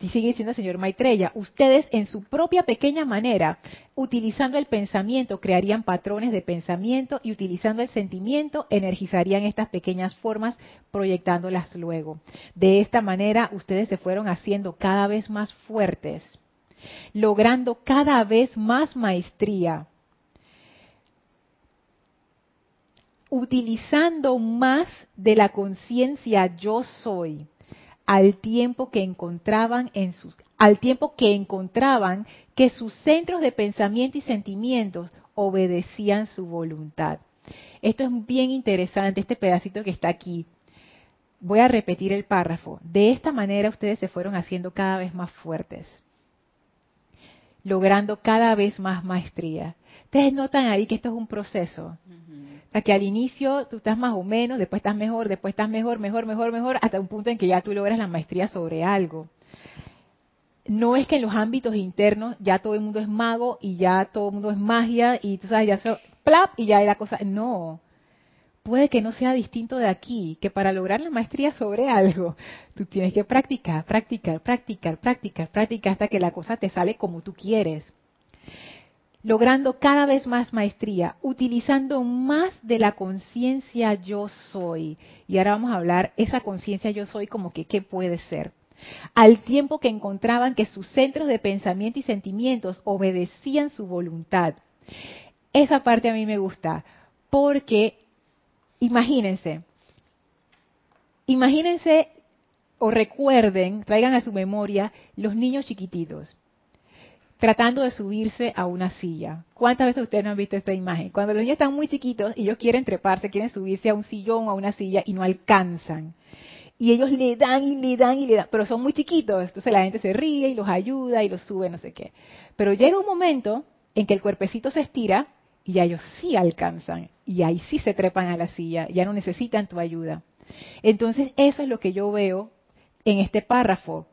sigue diciendo el señor Maitreya, ustedes en su propia pequeña manera, utilizando el pensamiento, crearían patrones de pensamiento y utilizando el sentimiento, energizarían estas pequeñas formas, proyectándolas luego. De esta manera, ustedes se fueron haciendo cada vez más fuertes, logrando cada vez más maestría, utilizando más de la conciencia yo soy al tiempo que encontraban que que sus centros de pensamiento y sentimientos obedecían su voluntad. Esto es bien interesante, este pedacito que está aquí. Voy a repetir el párrafo. De esta manera ustedes se fueron haciendo cada vez más fuertes, logrando cada vez más maestría. Ustedes notan ahí que esto es un proceso que al inicio tú estás más o menos, después estás mejor, después estás mejor, mejor, mejor, mejor, hasta un punto en que ya tú logras la maestría sobre algo. No es que en los ámbitos internos ya todo el mundo es mago y ya todo el mundo es magia y tú sabes, ya se, plap y ya era cosa. No. Puede que no sea distinto de aquí, que para lograr la maestría sobre algo, tú tienes que practicar, practicar, practicar, practicar, practicar hasta que la cosa te sale como tú quieres logrando cada vez más maestría, utilizando más de la conciencia yo soy. Y ahora vamos a hablar esa conciencia yo soy como que qué puede ser. Al tiempo que encontraban que sus centros de pensamiento y sentimientos obedecían su voluntad. Esa parte a mí me gusta, porque imagínense, imagínense o recuerden, traigan a su memoria los niños chiquititos tratando de subirse a una silla. ¿Cuántas veces ustedes no han visto esta imagen? Cuando los niños están muy chiquitos y ellos quieren treparse, quieren subirse a un sillón o a una silla y no alcanzan. Y ellos le dan y le dan y le dan, pero son muy chiquitos, entonces la gente se ríe y los ayuda y los sube, no sé qué. Pero llega un momento en que el cuerpecito se estira y ellos sí alcanzan y ahí sí se trepan a la silla, ya no necesitan tu ayuda. Entonces eso es lo que yo veo en este párrafo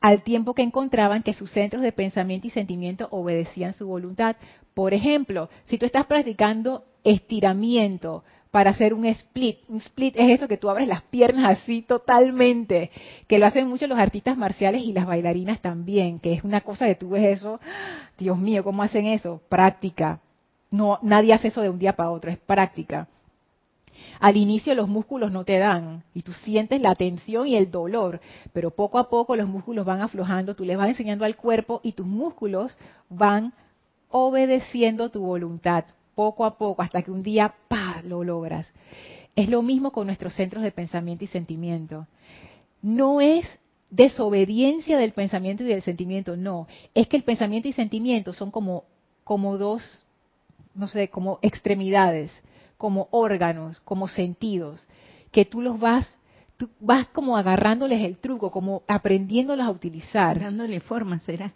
al tiempo que encontraban que sus centros de pensamiento y sentimiento obedecían su voluntad. Por ejemplo, si tú estás practicando estiramiento para hacer un split, un split es eso que tú abres las piernas así totalmente, que lo hacen mucho los artistas marciales y las bailarinas también, que es una cosa que tú ves eso, Dios mío, ¿cómo hacen eso? Práctica. No, nadie hace eso de un día para otro, es práctica. Al inicio los músculos no te dan y tú sientes la tensión y el dolor, pero poco a poco los músculos van aflojando, tú les vas enseñando al cuerpo y tus músculos van obedeciendo tu voluntad, poco a poco, hasta que un día, ¡pa!, lo logras. Es lo mismo con nuestros centros de pensamiento y sentimiento. No es desobediencia del pensamiento y del sentimiento, no. Es que el pensamiento y sentimiento son como, como dos, no sé, como extremidades como órganos, como sentidos, que tú los vas, tú vas como agarrándoles el truco, como aprendiéndolos a utilizar. Dándole forma, será.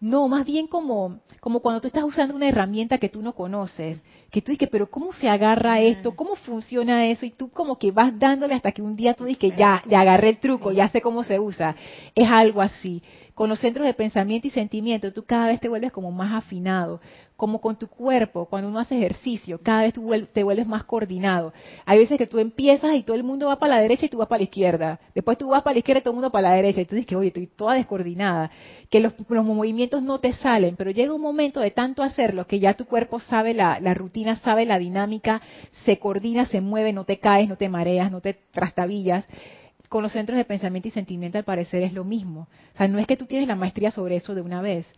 No, más bien como, como cuando tú estás usando una herramienta que tú no conoces, que tú dices, pero ¿cómo se agarra esto? ¿Cómo funciona eso? Y tú como que vas dándole hasta que un día tú dices que ya, ya agarré el truco, ya sé cómo se usa. Es algo así. Con los centros de pensamiento y sentimiento, tú cada vez te vuelves como más afinado, como con tu cuerpo, cuando uno hace ejercicio, cada vez te vuelves más coordinado. Hay veces que tú empiezas y todo el mundo va para la derecha y tú vas para la izquierda. Después tú vas para la izquierda y todo el mundo para la derecha. Y tú dices que, oye, estoy toda descoordinada, que los, movimientos no te salen, pero llega un momento de tanto hacerlo que ya tu cuerpo sabe la, la rutina, sabe la dinámica, se coordina, se mueve, no te caes, no te mareas, no te trastabillas con los centros de pensamiento y sentimiento al parecer es lo mismo. O sea, no es que tú tienes la maestría sobre eso de una vez.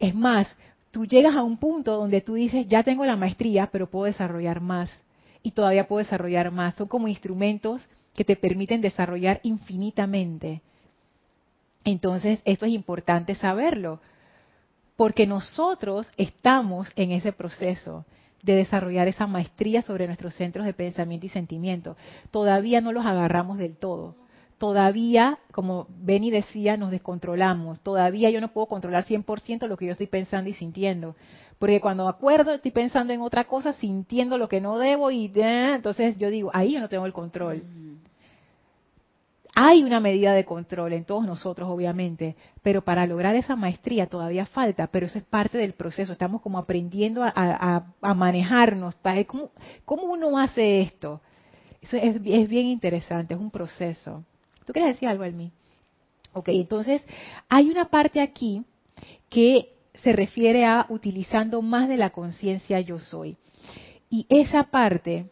Es más, tú llegas a un punto donde tú dices, ya tengo la maestría, pero puedo desarrollar más. Y todavía puedo desarrollar más. Son como instrumentos que te permiten desarrollar infinitamente. Entonces, esto es importante saberlo, porque nosotros estamos en ese proceso de desarrollar esa maestría sobre nuestros centros de pensamiento y sentimiento. Todavía no los agarramos del todo todavía, como Benny decía, nos descontrolamos. Todavía yo no puedo controlar 100% lo que yo estoy pensando y sintiendo. Porque cuando acuerdo estoy pensando en otra cosa, sintiendo lo que no debo y entonces yo digo, ahí yo no tengo el control. hay una medida de control en todos nosotros, obviamente, pero para lograr esa maestría todavía falta, pero eso es parte del proceso. Estamos como aprendiendo a, manejarnos. ¿Cómo, ¿Cómo, uno hace esto? Eso es, es, bien interesante, es un proceso. ¿Tú quieres decir algo, Almi? Ok, entonces hay una parte aquí que se refiere a utilizando más de la conciencia yo soy. Y esa parte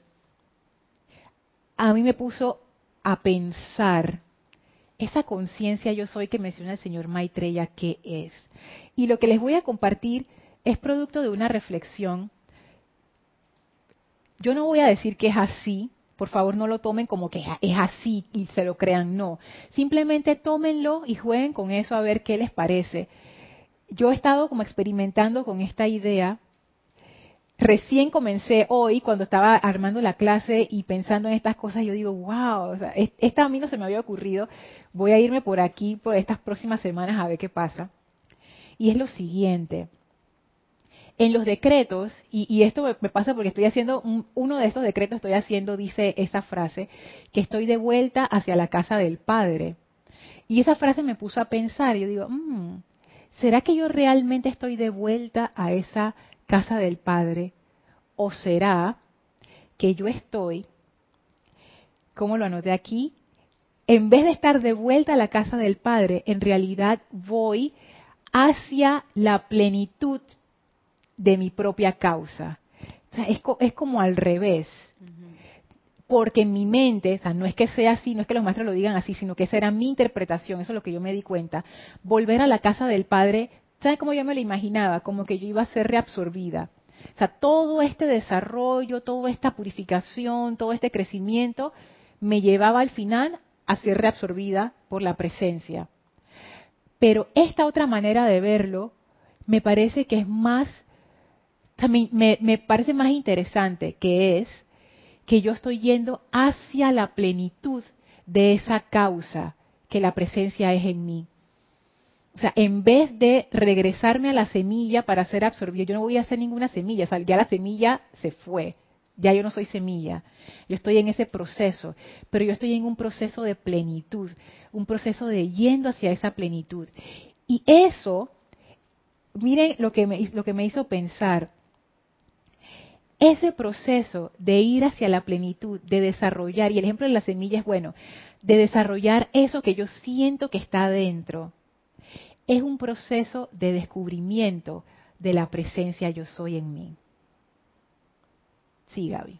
a mí me puso a pensar esa conciencia yo soy que menciona el señor Maitreya, ¿qué es? Y lo que les voy a compartir es producto de una reflexión. Yo no voy a decir que es así, por favor no lo tomen como que es así y se lo crean, no. Simplemente tómenlo y jueguen con eso a ver qué les parece. Yo he estado como experimentando con esta idea recién comencé hoy, cuando estaba armando la clase y pensando en estas cosas, yo digo, wow, esta a mí no se me había ocurrido, voy a irme por aquí por estas próximas semanas a ver qué pasa. Y es lo siguiente, en los decretos, y, esto me, pasa porque estoy haciendo, uno de estos decretos estoy haciendo, dice esa frase, que estoy de vuelta hacia la casa del Padre. Y esa frase me puso a pensar, yo digo, mm, ¿será que yo realmente estoy de vuelta a esa casa del Padre? ¿O será que yo estoy, como lo anoté aquí, en vez de estar de vuelta a la casa del Padre, en realidad voy hacia la plenitud de mi propia causa? es, es, como al revés. Porque en mi mente, o sea, no es que sea así, no es que los maestros lo digan así, sino que esa era mi interpretación, eso es lo que yo me di cuenta. Volver a la casa del Padre ¿Saben cómo yo me lo imaginaba? Como que yo iba a ser reabsorbida. O sea, todo este desarrollo, toda esta purificación, todo este crecimiento, me llevaba al final a ser reabsorbida por la presencia. Pero esta otra manera de verlo me parece que es más, también me, me parece más interesante, que es que yo estoy yendo hacia la plenitud de esa causa que la presencia es en mí. O sea, en vez de regresarme a la semilla para ser absorbido, yo no voy a hacer ninguna semilla, o sea, ya la semilla se fue, ya yo no soy semilla, yo estoy en ese proceso, pero yo estoy en un proceso de plenitud, un proceso de yendo hacia esa plenitud. Y eso, miren lo que me, lo que me hizo pensar, ese proceso de ir hacia la plenitud, de desarrollar, y el ejemplo de la semilla es bueno, de desarrollar eso que yo siento que está adentro, es un proceso de descubrimiento de la presencia yo soy en mí. Sí, Gaby.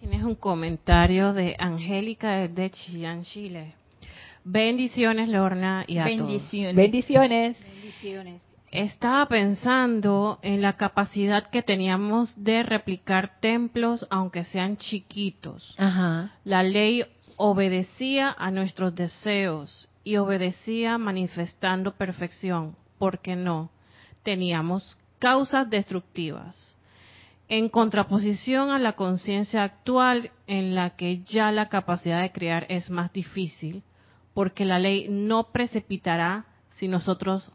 Tienes un comentario de Angélica de Chillán, Chile. Bendiciones, Lorna, y a Bendiciones. Bendiciones. Bendiciones. Estaba pensando en la capacidad que teníamos de replicar templos, aunque sean chiquitos. Ajá. La ley obedecía a nuestros deseos y obedecía manifestando perfección, porque no, teníamos causas destructivas, en contraposición a la conciencia actual en la que ya la capacidad de crear es más difícil, porque la ley no precipitará si nosotros,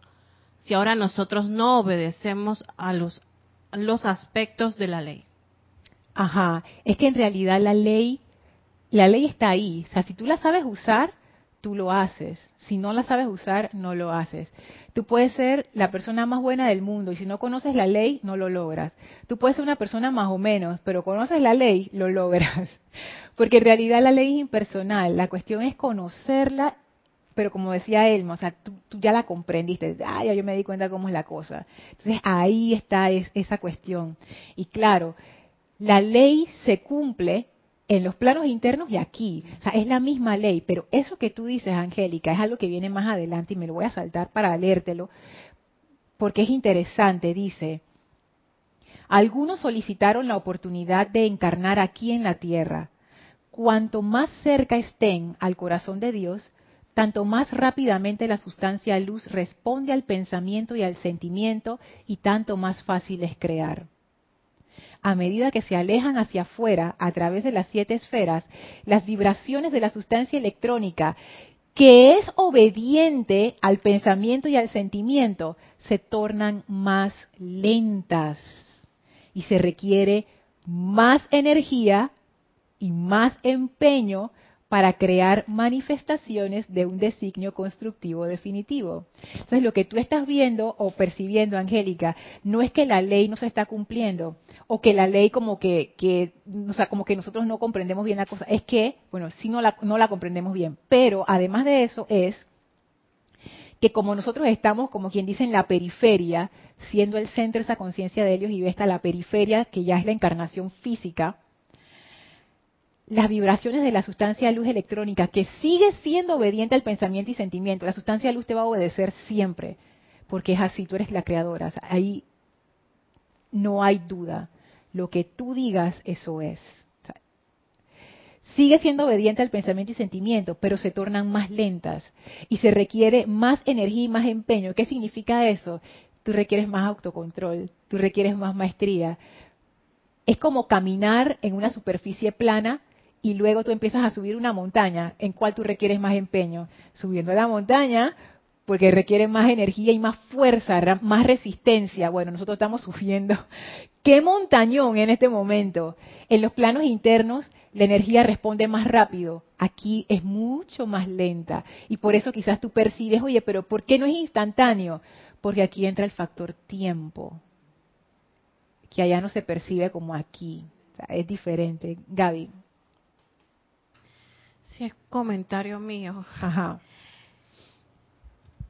si ahora nosotros no obedecemos a los, los aspectos de la ley. Ajá, es que en realidad la ley la ley está ahí. O sea, si tú la sabes usar, tú lo haces. Si no la sabes usar, no lo haces. Tú puedes ser la persona más buena del mundo y si no conoces la ley, no lo logras. Tú puedes ser una persona más o menos, pero conoces la ley, lo logras. Porque en realidad la ley es impersonal. La cuestión es conocerla, pero como decía Elmo, o sea, tú, ya la comprendiste. Ah, ya yo me di cuenta cómo es la cosa. Entonces ahí está esa cuestión. Y claro, la ley se cumple en los planos internos y aquí. O sea, es la misma ley, pero eso que tú dices, Angélica, es algo que viene más adelante y me lo voy a saltar para leértelo, porque es interesante. Dice, algunos solicitaron la oportunidad de encarnar aquí en la tierra. Cuanto más cerca estén al corazón de Dios, tanto más rápidamente la sustancia luz responde al pensamiento y al sentimiento y tanto más fácil es crear. A medida que se alejan hacia afuera a través de las siete esferas, las vibraciones de la sustancia electrónica, que es obediente al pensamiento y al sentimiento, se tornan más lentas y se requiere más energía y más empeño para crear manifestaciones de un designio constructivo definitivo. Entonces, lo que tú estás viendo o percibiendo, Angélica, no es que la ley no se está cumpliendo o que la ley como que, que o sea, como que nosotros no comprendemos bien la cosa, es que, bueno, sí no la, no la comprendemos bien, pero además de eso es que como nosotros estamos, como quien dice, en la periferia, siendo el centro esa conciencia de Helios y Vesta, la periferia, que ya es la encarnación física, las vibraciones de la sustancia luz electrónica, que sigue siendo obediente al pensamiento y sentimiento. La sustancia luz te va a obedecer siempre, porque es así, tú eres la creadora. ahí no hay duda. Lo que tú digas, eso es. sigue siendo obediente al pensamiento y sentimiento, pero se tornan más lentas y se requiere más energía y más empeño. ¿Qué significa eso? Tú requieres más autocontrol, tú requieres más maestría. Es como caminar en una superficie plana y luego tú empiezas a subir una montaña, en cual tú requieres más empeño. Subiendo la montaña, porque requiere más energía y más fuerza, más resistencia. Bueno, nosotros estamos subiendo. ¡Qué montañón en este momento! En los planos internos, la energía responde más rápido. Aquí es mucho más lenta. Y por eso quizás tú percibes, oye, pero ¿por qué no es instantáneo? Porque aquí entra el factor tiempo, que allá no se percibe como aquí. es diferente. Gaby es comentario mío. Ajá.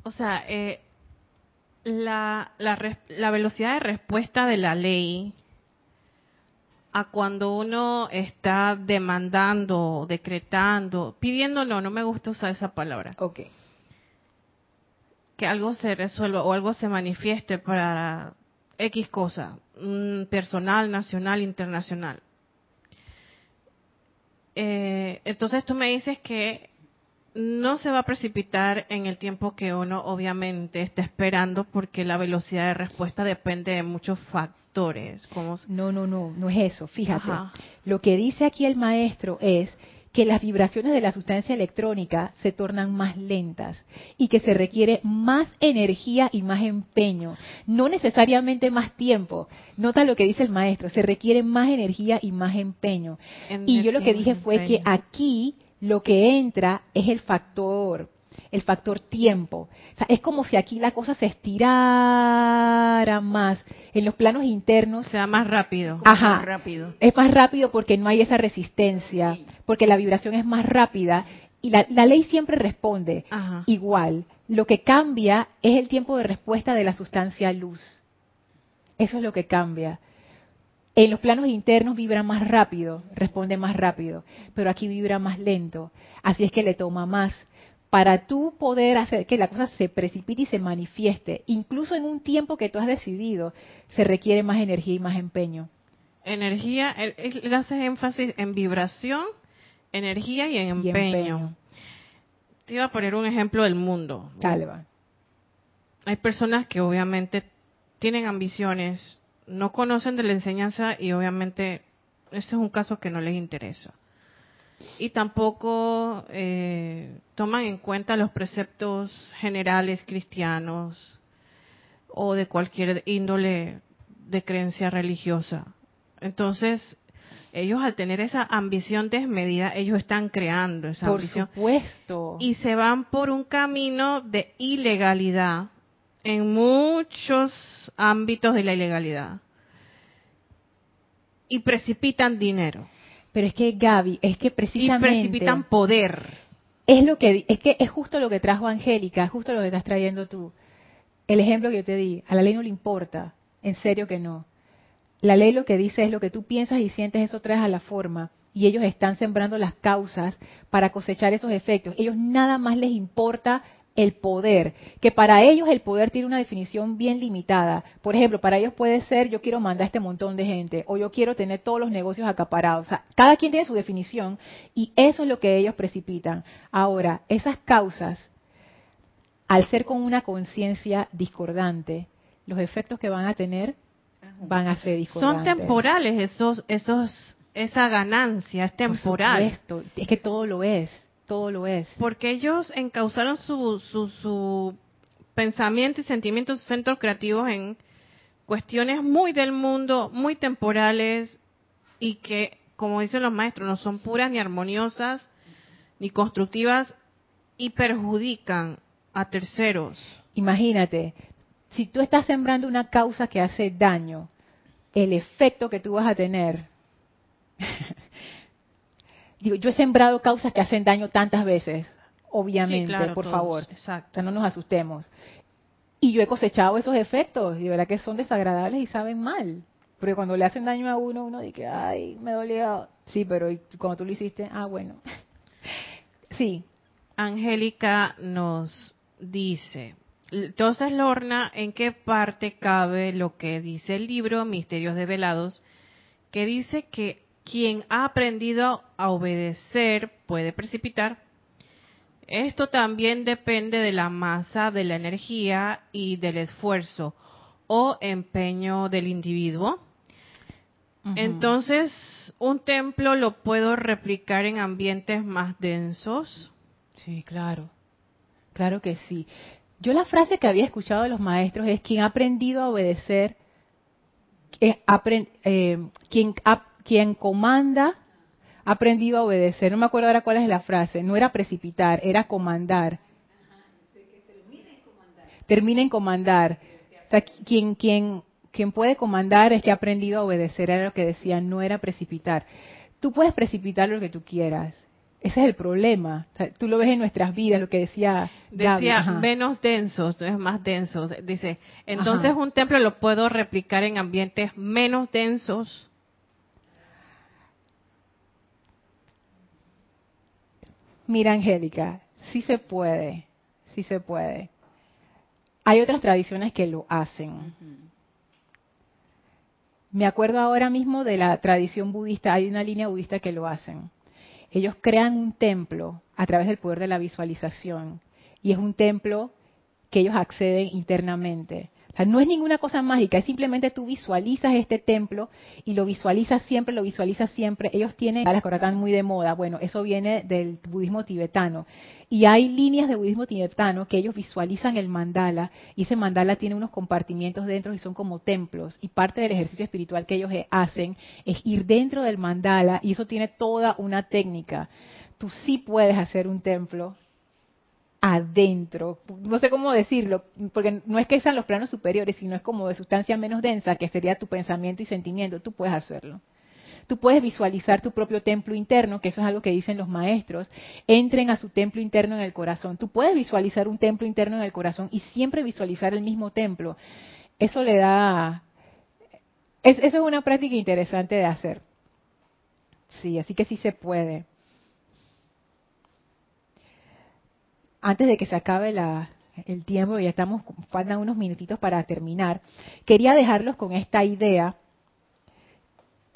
O sea, eh, la, la, velocidad de respuesta de la ley a cuando uno está demandando, decretando, pidiendo, no, no me gusta usar esa palabra. Ok. Que algo se resuelva o algo se manifieste para X cosa, personal, nacional, internacional. Eh, entonces tú me dices que no se va a precipitar en el tiempo que uno obviamente está esperando porque la velocidad de respuesta depende de muchos factores. Como... No, no, no, no es eso. Fíjate, lo que dice aquí el maestro es que las vibraciones de la sustancia electrónica se tornan más lentas y que se requiere más energía y más empeño, no necesariamente más tiempo. Nota lo que dice el maestro, se requiere más energía y más empeño. y yo lo que dije fue que aquí lo que entra es el factor el factor tiempo. es como si aquí la cosa se estirara más. En los planos internos. Sea más rápido. Ajá. Más rápido. Es más rápido porque no hay esa resistencia, porque la vibración es más rápida y la, ley siempre responde igual. Lo que cambia es el tiempo de respuesta de la sustancia luz. Eso es lo que cambia. En los planos internos vibra más rápido, responde más rápido, pero aquí vibra más lento. Así es que le toma más para tú poder hacer que la cosa se precipite y se manifieste, incluso en un tiempo que tú has decidido, se requiere más energía y más empeño. Energía, él, hace énfasis en vibración, energía y en empeño. Te iba a poner un ejemplo del mundo. Dale, va. Hay personas que obviamente tienen ambiciones, no conocen de la enseñanza y obviamente ese es un caso que no les interesa y tampoco eh, toman en cuenta los preceptos generales cristianos o de cualquier índole de creencia religiosa. Entonces, ellos al tener esa ambición desmedida, ellos están creando esa por ambición. supuesto. Y se van por un camino de ilegalidad en muchos ámbitos de la ilegalidad. Y precipitan dinero. Pero es que Gaby, es que precisamente... Y precipitan poder. Es lo que es que es justo lo que trajo Angélica, es justo lo que estás trayendo tú. El ejemplo que yo te di, a la ley no le importa, en serio que no. La ley lo que dice es lo que tú piensas y sientes, eso traes a la forma. Y ellos están sembrando las causas para cosechar esos efectos. Ellos nada más les importa el poder, que para ellos el poder tiene una definición bien limitada. Por ejemplo, para ellos puede ser yo quiero mandar a este montón de gente o yo quiero tener todos los negocios acaparados. O sea, cada quien tiene su definición y eso es lo que ellos precipitan. Ahora, esas causas, al ser con una conciencia discordante, los efectos que van a tener van a ser discordantes. Son temporales esos, esos, esa ganancia es temporal. es que todo lo es todo lo es. Porque ellos encauzaron su, su, pensamiento y sentimientos, sus centros creativos en cuestiones muy del mundo, muy temporales y que como dicen los maestros, no son puras ni armoniosas ni constructivas y perjudican a terceros. Imagínate, si tú estás sembrando una causa que hace daño, el efecto que tú vas a tener. Digo, yo he sembrado causas que hacen daño tantas veces, obviamente, por favor. Exacto. no nos asustemos. Y yo he cosechado esos efectos, y de verdad que son desagradables y saben mal. Porque cuando le hacen daño a uno, uno dice, ay, me dolía. Sí, pero cuando tú lo hiciste, ah, bueno. sí. Angélica nos dice, entonces Lorna, ¿en qué parte cabe lo que dice el libro Misterios Develados? Que dice que quien ha aprendido a obedecer puede precipitar. Esto también depende de la masa de la energía y del esfuerzo o empeño del individuo. Entonces, un templo lo puedo replicar en ambientes más densos. Sí, claro. Claro que sí. Yo la frase que había escuchado de los maestros es quien ha aprendido a obedecer, eh, quien, quien comanda ha aprendido a obedecer. No me acuerdo ahora cuál es la frase. No era precipitar, era comandar. Termina en comandar. O sea, quien, quien quien puede comandar es que ha aprendido a obedecer, era lo que decía, no era precipitar. Tú puedes precipitar lo que tú quieras. Ese es el problema. tú lo ves en nuestras vidas, lo que decía. Decía menos densos, no es más densos. Dice, entonces un templo lo puedo replicar en ambientes menos densos. Mira, Angélica, sí se puede, sí se puede. Hay otras tradiciones que lo hacen. Me acuerdo ahora mismo de la tradición budista, hay una línea budista que lo hacen. Ellos crean un templo a través del poder de la visualización y es un templo que ellos acceden internamente no es ninguna cosa mágica, es simplemente tú visualizas este templo y lo visualizas siempre, lo visualizas siempre. Ellos tienen las están muy de moda. Bueno, eso viene del budismo tibetano. Y hay líneas de budismo tibetano que ellos visualizan el mandala y ese mandala tiene unos compartimientos dentro y son como templos. Y parte del ejercicio espiritual que ellos hacen es ir dentro del mandala y eso tiene toda una técnica. Tú sí puedes hacer un templo adentro, no sé cómo decirlo, porque no es que sean los planos superiores, sino es como de sustancia menos densa, que sería tu pensamiento y sentimiento, tú puedes hacerlo. Tú puedes visualizar tu propio templo interno, que eso es algo que dicen los maestros, entren a su templo interno en el corazón. Tú puedes visualizar un templo interno en el corazón y siempre visualizar el mismo templo. Eso le da... eso es una práctica interesante de hacer. Sí, así que sí se puede. Antes de que se acabe el tiempo, ya estamos, faltan unos minutitos para terminar, quería dejarlos con esta idea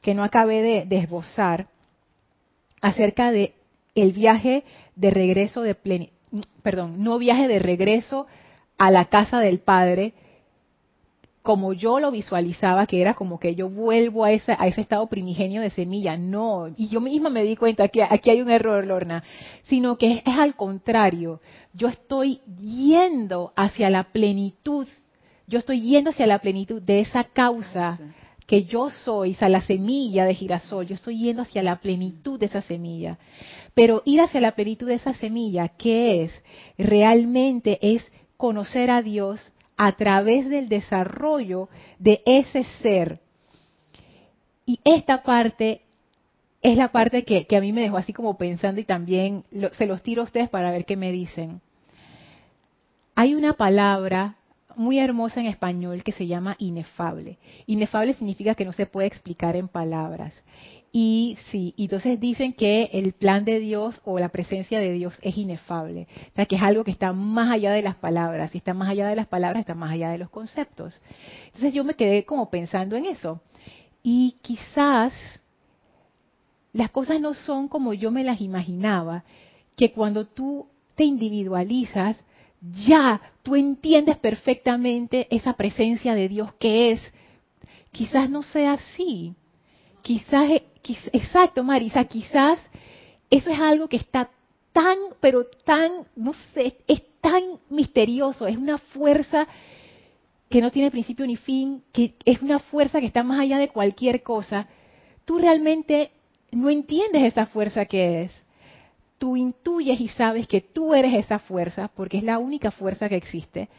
que no acabé de, esbozar acerca de el viaje de regreso de perdón, no viaje de regreso a la casa del Padre, como yo lo visualizaba, que era como que yo vuelvo a, ese, a ese estado primigenio de semilla. No, y yo misma me di cuenta que aquí hay un error, Lorna, sino que es, al contrario. Yo estoy yendo hacia la plenitud, yo estoy yendo hacia la plenitud de esa causa que yo soy, o la semilla de girasol, yo estoy yendo hacia la plenitud de esa semilla. Pero ir hacia la plenitud de esa semilla, ¿qué es? Realmente es conocer a Dios a través del desarrollo de ese ser. Y esta parte es la parte que, a mí me dejó así como pensando y también se los tiro a ustedes para ver qué me dicen. Hay una palabra muy hermosa en español que se llama inefable. Inefable significa que no se puede explicar en palabras. Y sí, entonces dicen que el plan de Dios o la presencia de Dios es inefable. O sea, que es algo que está más allá de las palabras. Si está más allá de las palabras, está más allá de los conceptos. Entonces yo me quedé como pensando en eso. Y quizás las cosas no son como yo me las imaginaba, que cuando tú te individualizas, ya tú entiendes perfectamente esa presencia de Dios que es. Quizás no sea así. Quizás exacto, Marisa, quizás eso es algo que está tan, pero tan, no sé, es tan misterioso, es una fuerza que no tiene principio ni fin, que es una fuerza que está más allá de cualquier cosa. Tú realmente no entiendes esa fuerza que es. Tú intuyes y sabes que tú eres esa fuerza, porque es la única fuerza que existe.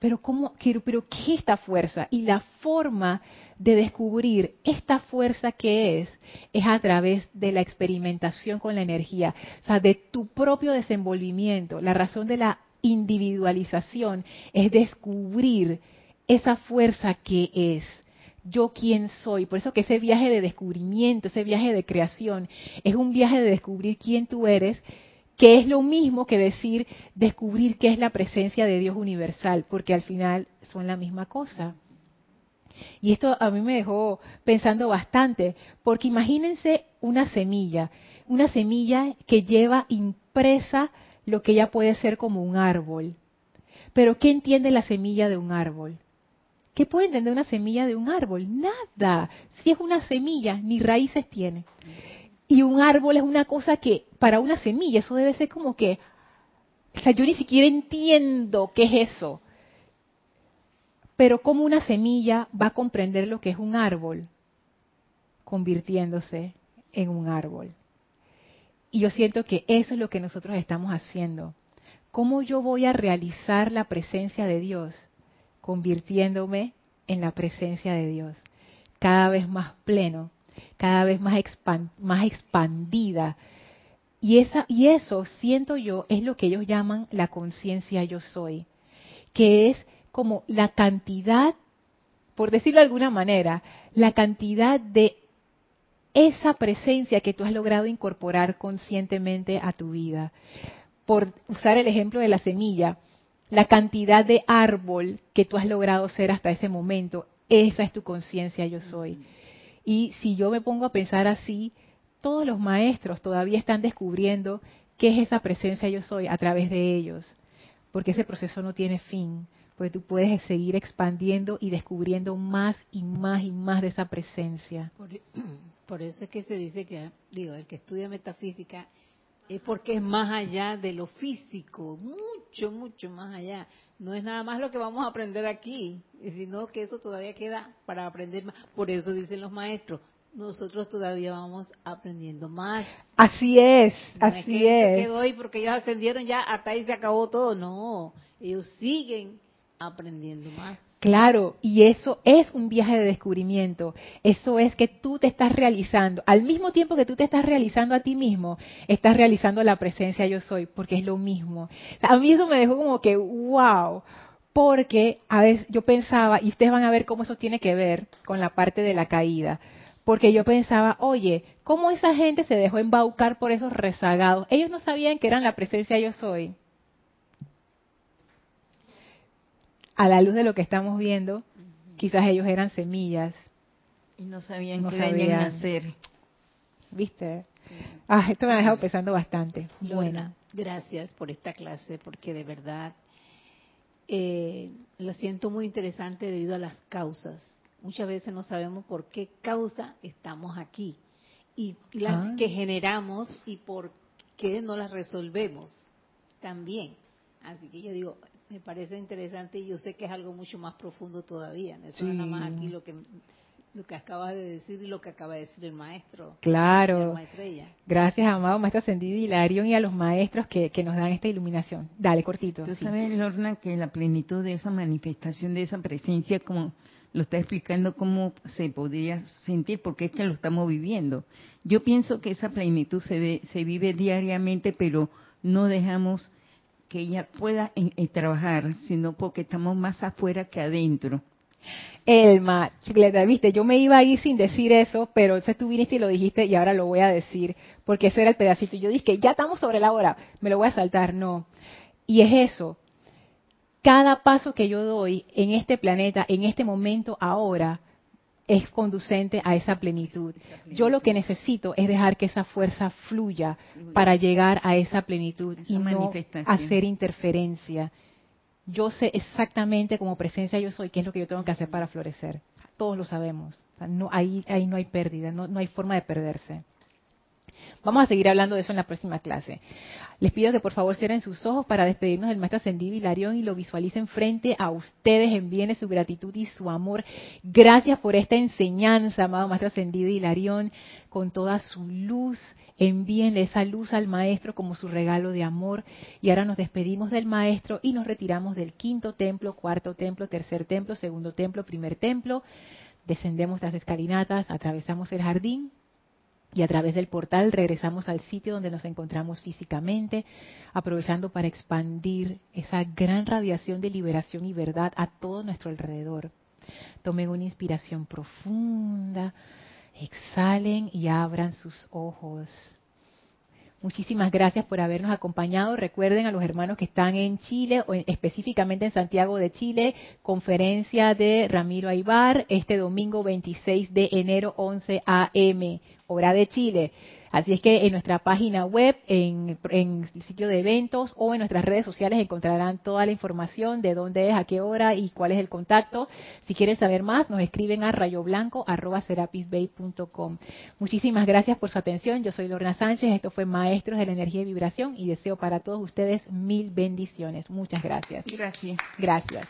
Pero cómo, pero qué es esta fuerza? Y la forma de descubrir esta fuerza que es es a través de la experimentación con la energía, o sea, de tu propio desenvolvimiento. La razón de la individualización es descubrir esa fuerza que es yo quién soy. Por eso que ese viaje de descubrimiento, ese viaje de creación, es un viaje de descubrir quién tú eres, que es lo mismo que decir descubrir qué es la presencia de Dios universal, porque al final son la misma cosa. Y esto a mí me dejó pensando bastante, porque imagínense una semilla, una semilla que lleva impresa lo que ya puede ser como un árbol. Pero ¿qué entiende la semilla de un árbol? ¿Qué puede entender una semilla de un árbol? Nada. Si es una semilla, ni raíces tiene. Y un árbol es una cosa que, para una semilla, eso debe ser como que, o sea, yo ni siquiera entiendo qué es eso. Pero ¿cómo una semilla va a comprender lo que es un árbol? Convirtiéndose en un árbol. Y yo siento que eso es lo que nosotros estamos haciendo. ¿Cómo yo voy a realizar la presencia de Dios? convirtiéndome en la presencia de Dios, cada vez más pleno, cada vez más, más expandida. Y, esa, y eso, siento yo, es lo que ellos llaman la conciencia yo soy, que es como la cantidad, por decirlo de alguna manera, la cantidad de esa presencia que tú has logrado incorporar conscientemente a tu vida. Por usar el ejemplo de la semilla, la cantidad de árbol que tú has logrado ser hasta ese momento. Esa es tu conciencia, yo soy. Y si yo me pongo a pensar así, todos los maestros todavía están descubriendo qué es esa presencia yo soy a través de ellos, porque ese proceso no tiene fin, porque tú puedes seguir expandiendo y descubriendo más y más y más de esa presencia. Por, por eso es que se dice que, digo, el que estudia metafísica es porque es más allá de lo físico, mucho, mucho más allá. No es nada más lo que vamos a aprender aquí, sino que eso todavía queda para aprender más. Por eso dicen los maestros, nosotros todavía vamos aprendiendo más. Así es, así es. Que porque ellos ascendieron ya, hasta ahí se acabó todo. No, ellos siguen aprendiendo más. Claro, y eso es un viaje de descubrimiento. Eso es que tú te estás realizando. Al mismo tiempo que tú te estás realizando a ti mismo, estás realizando la presencia yo soy, porque es lo mismo. A mí eso me dejó como que, wow, porque a veces yo pensaba, y ustedes van a ver cómo eso tiene que ver con la parte de la caída, porque yo pensaba, oye, ¿cómo esa gente se dejó embaucar por esos rezagados? Ellos no sabían que eran la presencia yo soy. a la luz de lo que estamos viendo, quizás ellos eran semillas. Y no sabían qué sabían hacer. ¿Viste? Ah, esto me ha dejado pensando bastante. Buena. Gracias por esta clase, porque de verdad eh, la siento muy interesante debido a las causas. Muchas veces no sabemos por qué causa estamos aquí y las ah. que generamos y por qué no las resolvemos también. Así que yo digo, me parece interesante y yo sé que es algo mucho más profundo todavía. Eso es nada más aquí lo que lo que acabas de decir y lo que acaba de decir el maestro. Claro. Gracias, amado maestro Ascendido Hilarión y a los maestros que, nos dan esta iluminación. Dale, cortito. Tú sabes, Lorna, que la plenitud de esa manifestación, de esa presencia, como lo está explicando, cómo se podría sentir, porque es que lo estamos viviendo. Yo pienso que esa plenitud se, se vive diariamente, pero no dejamos que ella pueda trabajar, sino porque estamos más afuera que adentro. Elma, chicleta, viste, yo me iba a ir sin decir eso, pero entonces tú viniste y lo dijiste y ahora lo voy a decir, porque ese era el pedacito. Yo dije, ya estamos sobre la hora, me lo voy a saltar, no. Y es eso, cada paso que yo doy en este planeta, en este momento, ahora, es conducente a esa plenitud. Yo lo que necesito es dejar que esa fuerza fluya para llegar a esa plenitud y no hacer interferencia. Yo sé exactamente como presencia yo soy qué es lo que yo tengo que hacer para florecer. Todos lo sabemos. no, ahí, ahí no hay pérdida, no, no hay forma de perderse. Vamos a seguir hablando de eso en la próxima clase. Les pido que por favor cierren sus ojos para despedirnos del Maestro Ascendido Hilarión y lo visualicen frente a ustedes. Envíenle su gratitud y su amor. Gracias por esta enseñanza, amado Maestro Ascendido Hilarión, con toda su luz. Envíenle esa luz al Maestro como su regalo de amor. Y ahora nos despedimos del Maestro y nos retiramos del quinto templo, cuarto templo, tercer templo, segundo templo, primer templo. Descendemos las escalinatas, atravesamos el jardín, y a través del portal regresamos al sitio donde nos encontramos físicamente, aprovechando para expandir esa gran radiación de liberación y verdad a todo nuestro alrededor. Tomen una inspiración profunda, exhalen y abran sus ojos. Muchísimas gracias por habernos acompañado. Recuerden a los hermanos que están en Chile, o específicamente en Santiago de Chile, conferencia de Ramiro Aybar este domingo 26 de enero 11 a.m hora de Chile. Así es que en nuestra página web, en, el sitio de eventos o en nuestras redes sociales encontrarán toda la información de dónde es, a qué hora y cuál es el contacto. Si quieren saber más, nos escriben a rayoblanco.com. Muchísimas gracias por su atención. Yo soy Lorna Sánchez. Esto fue Maestros de la Energía y Vibración y deseo para todos ustedes mil bendiciones. Muchas gracias. Gracias. Gracias.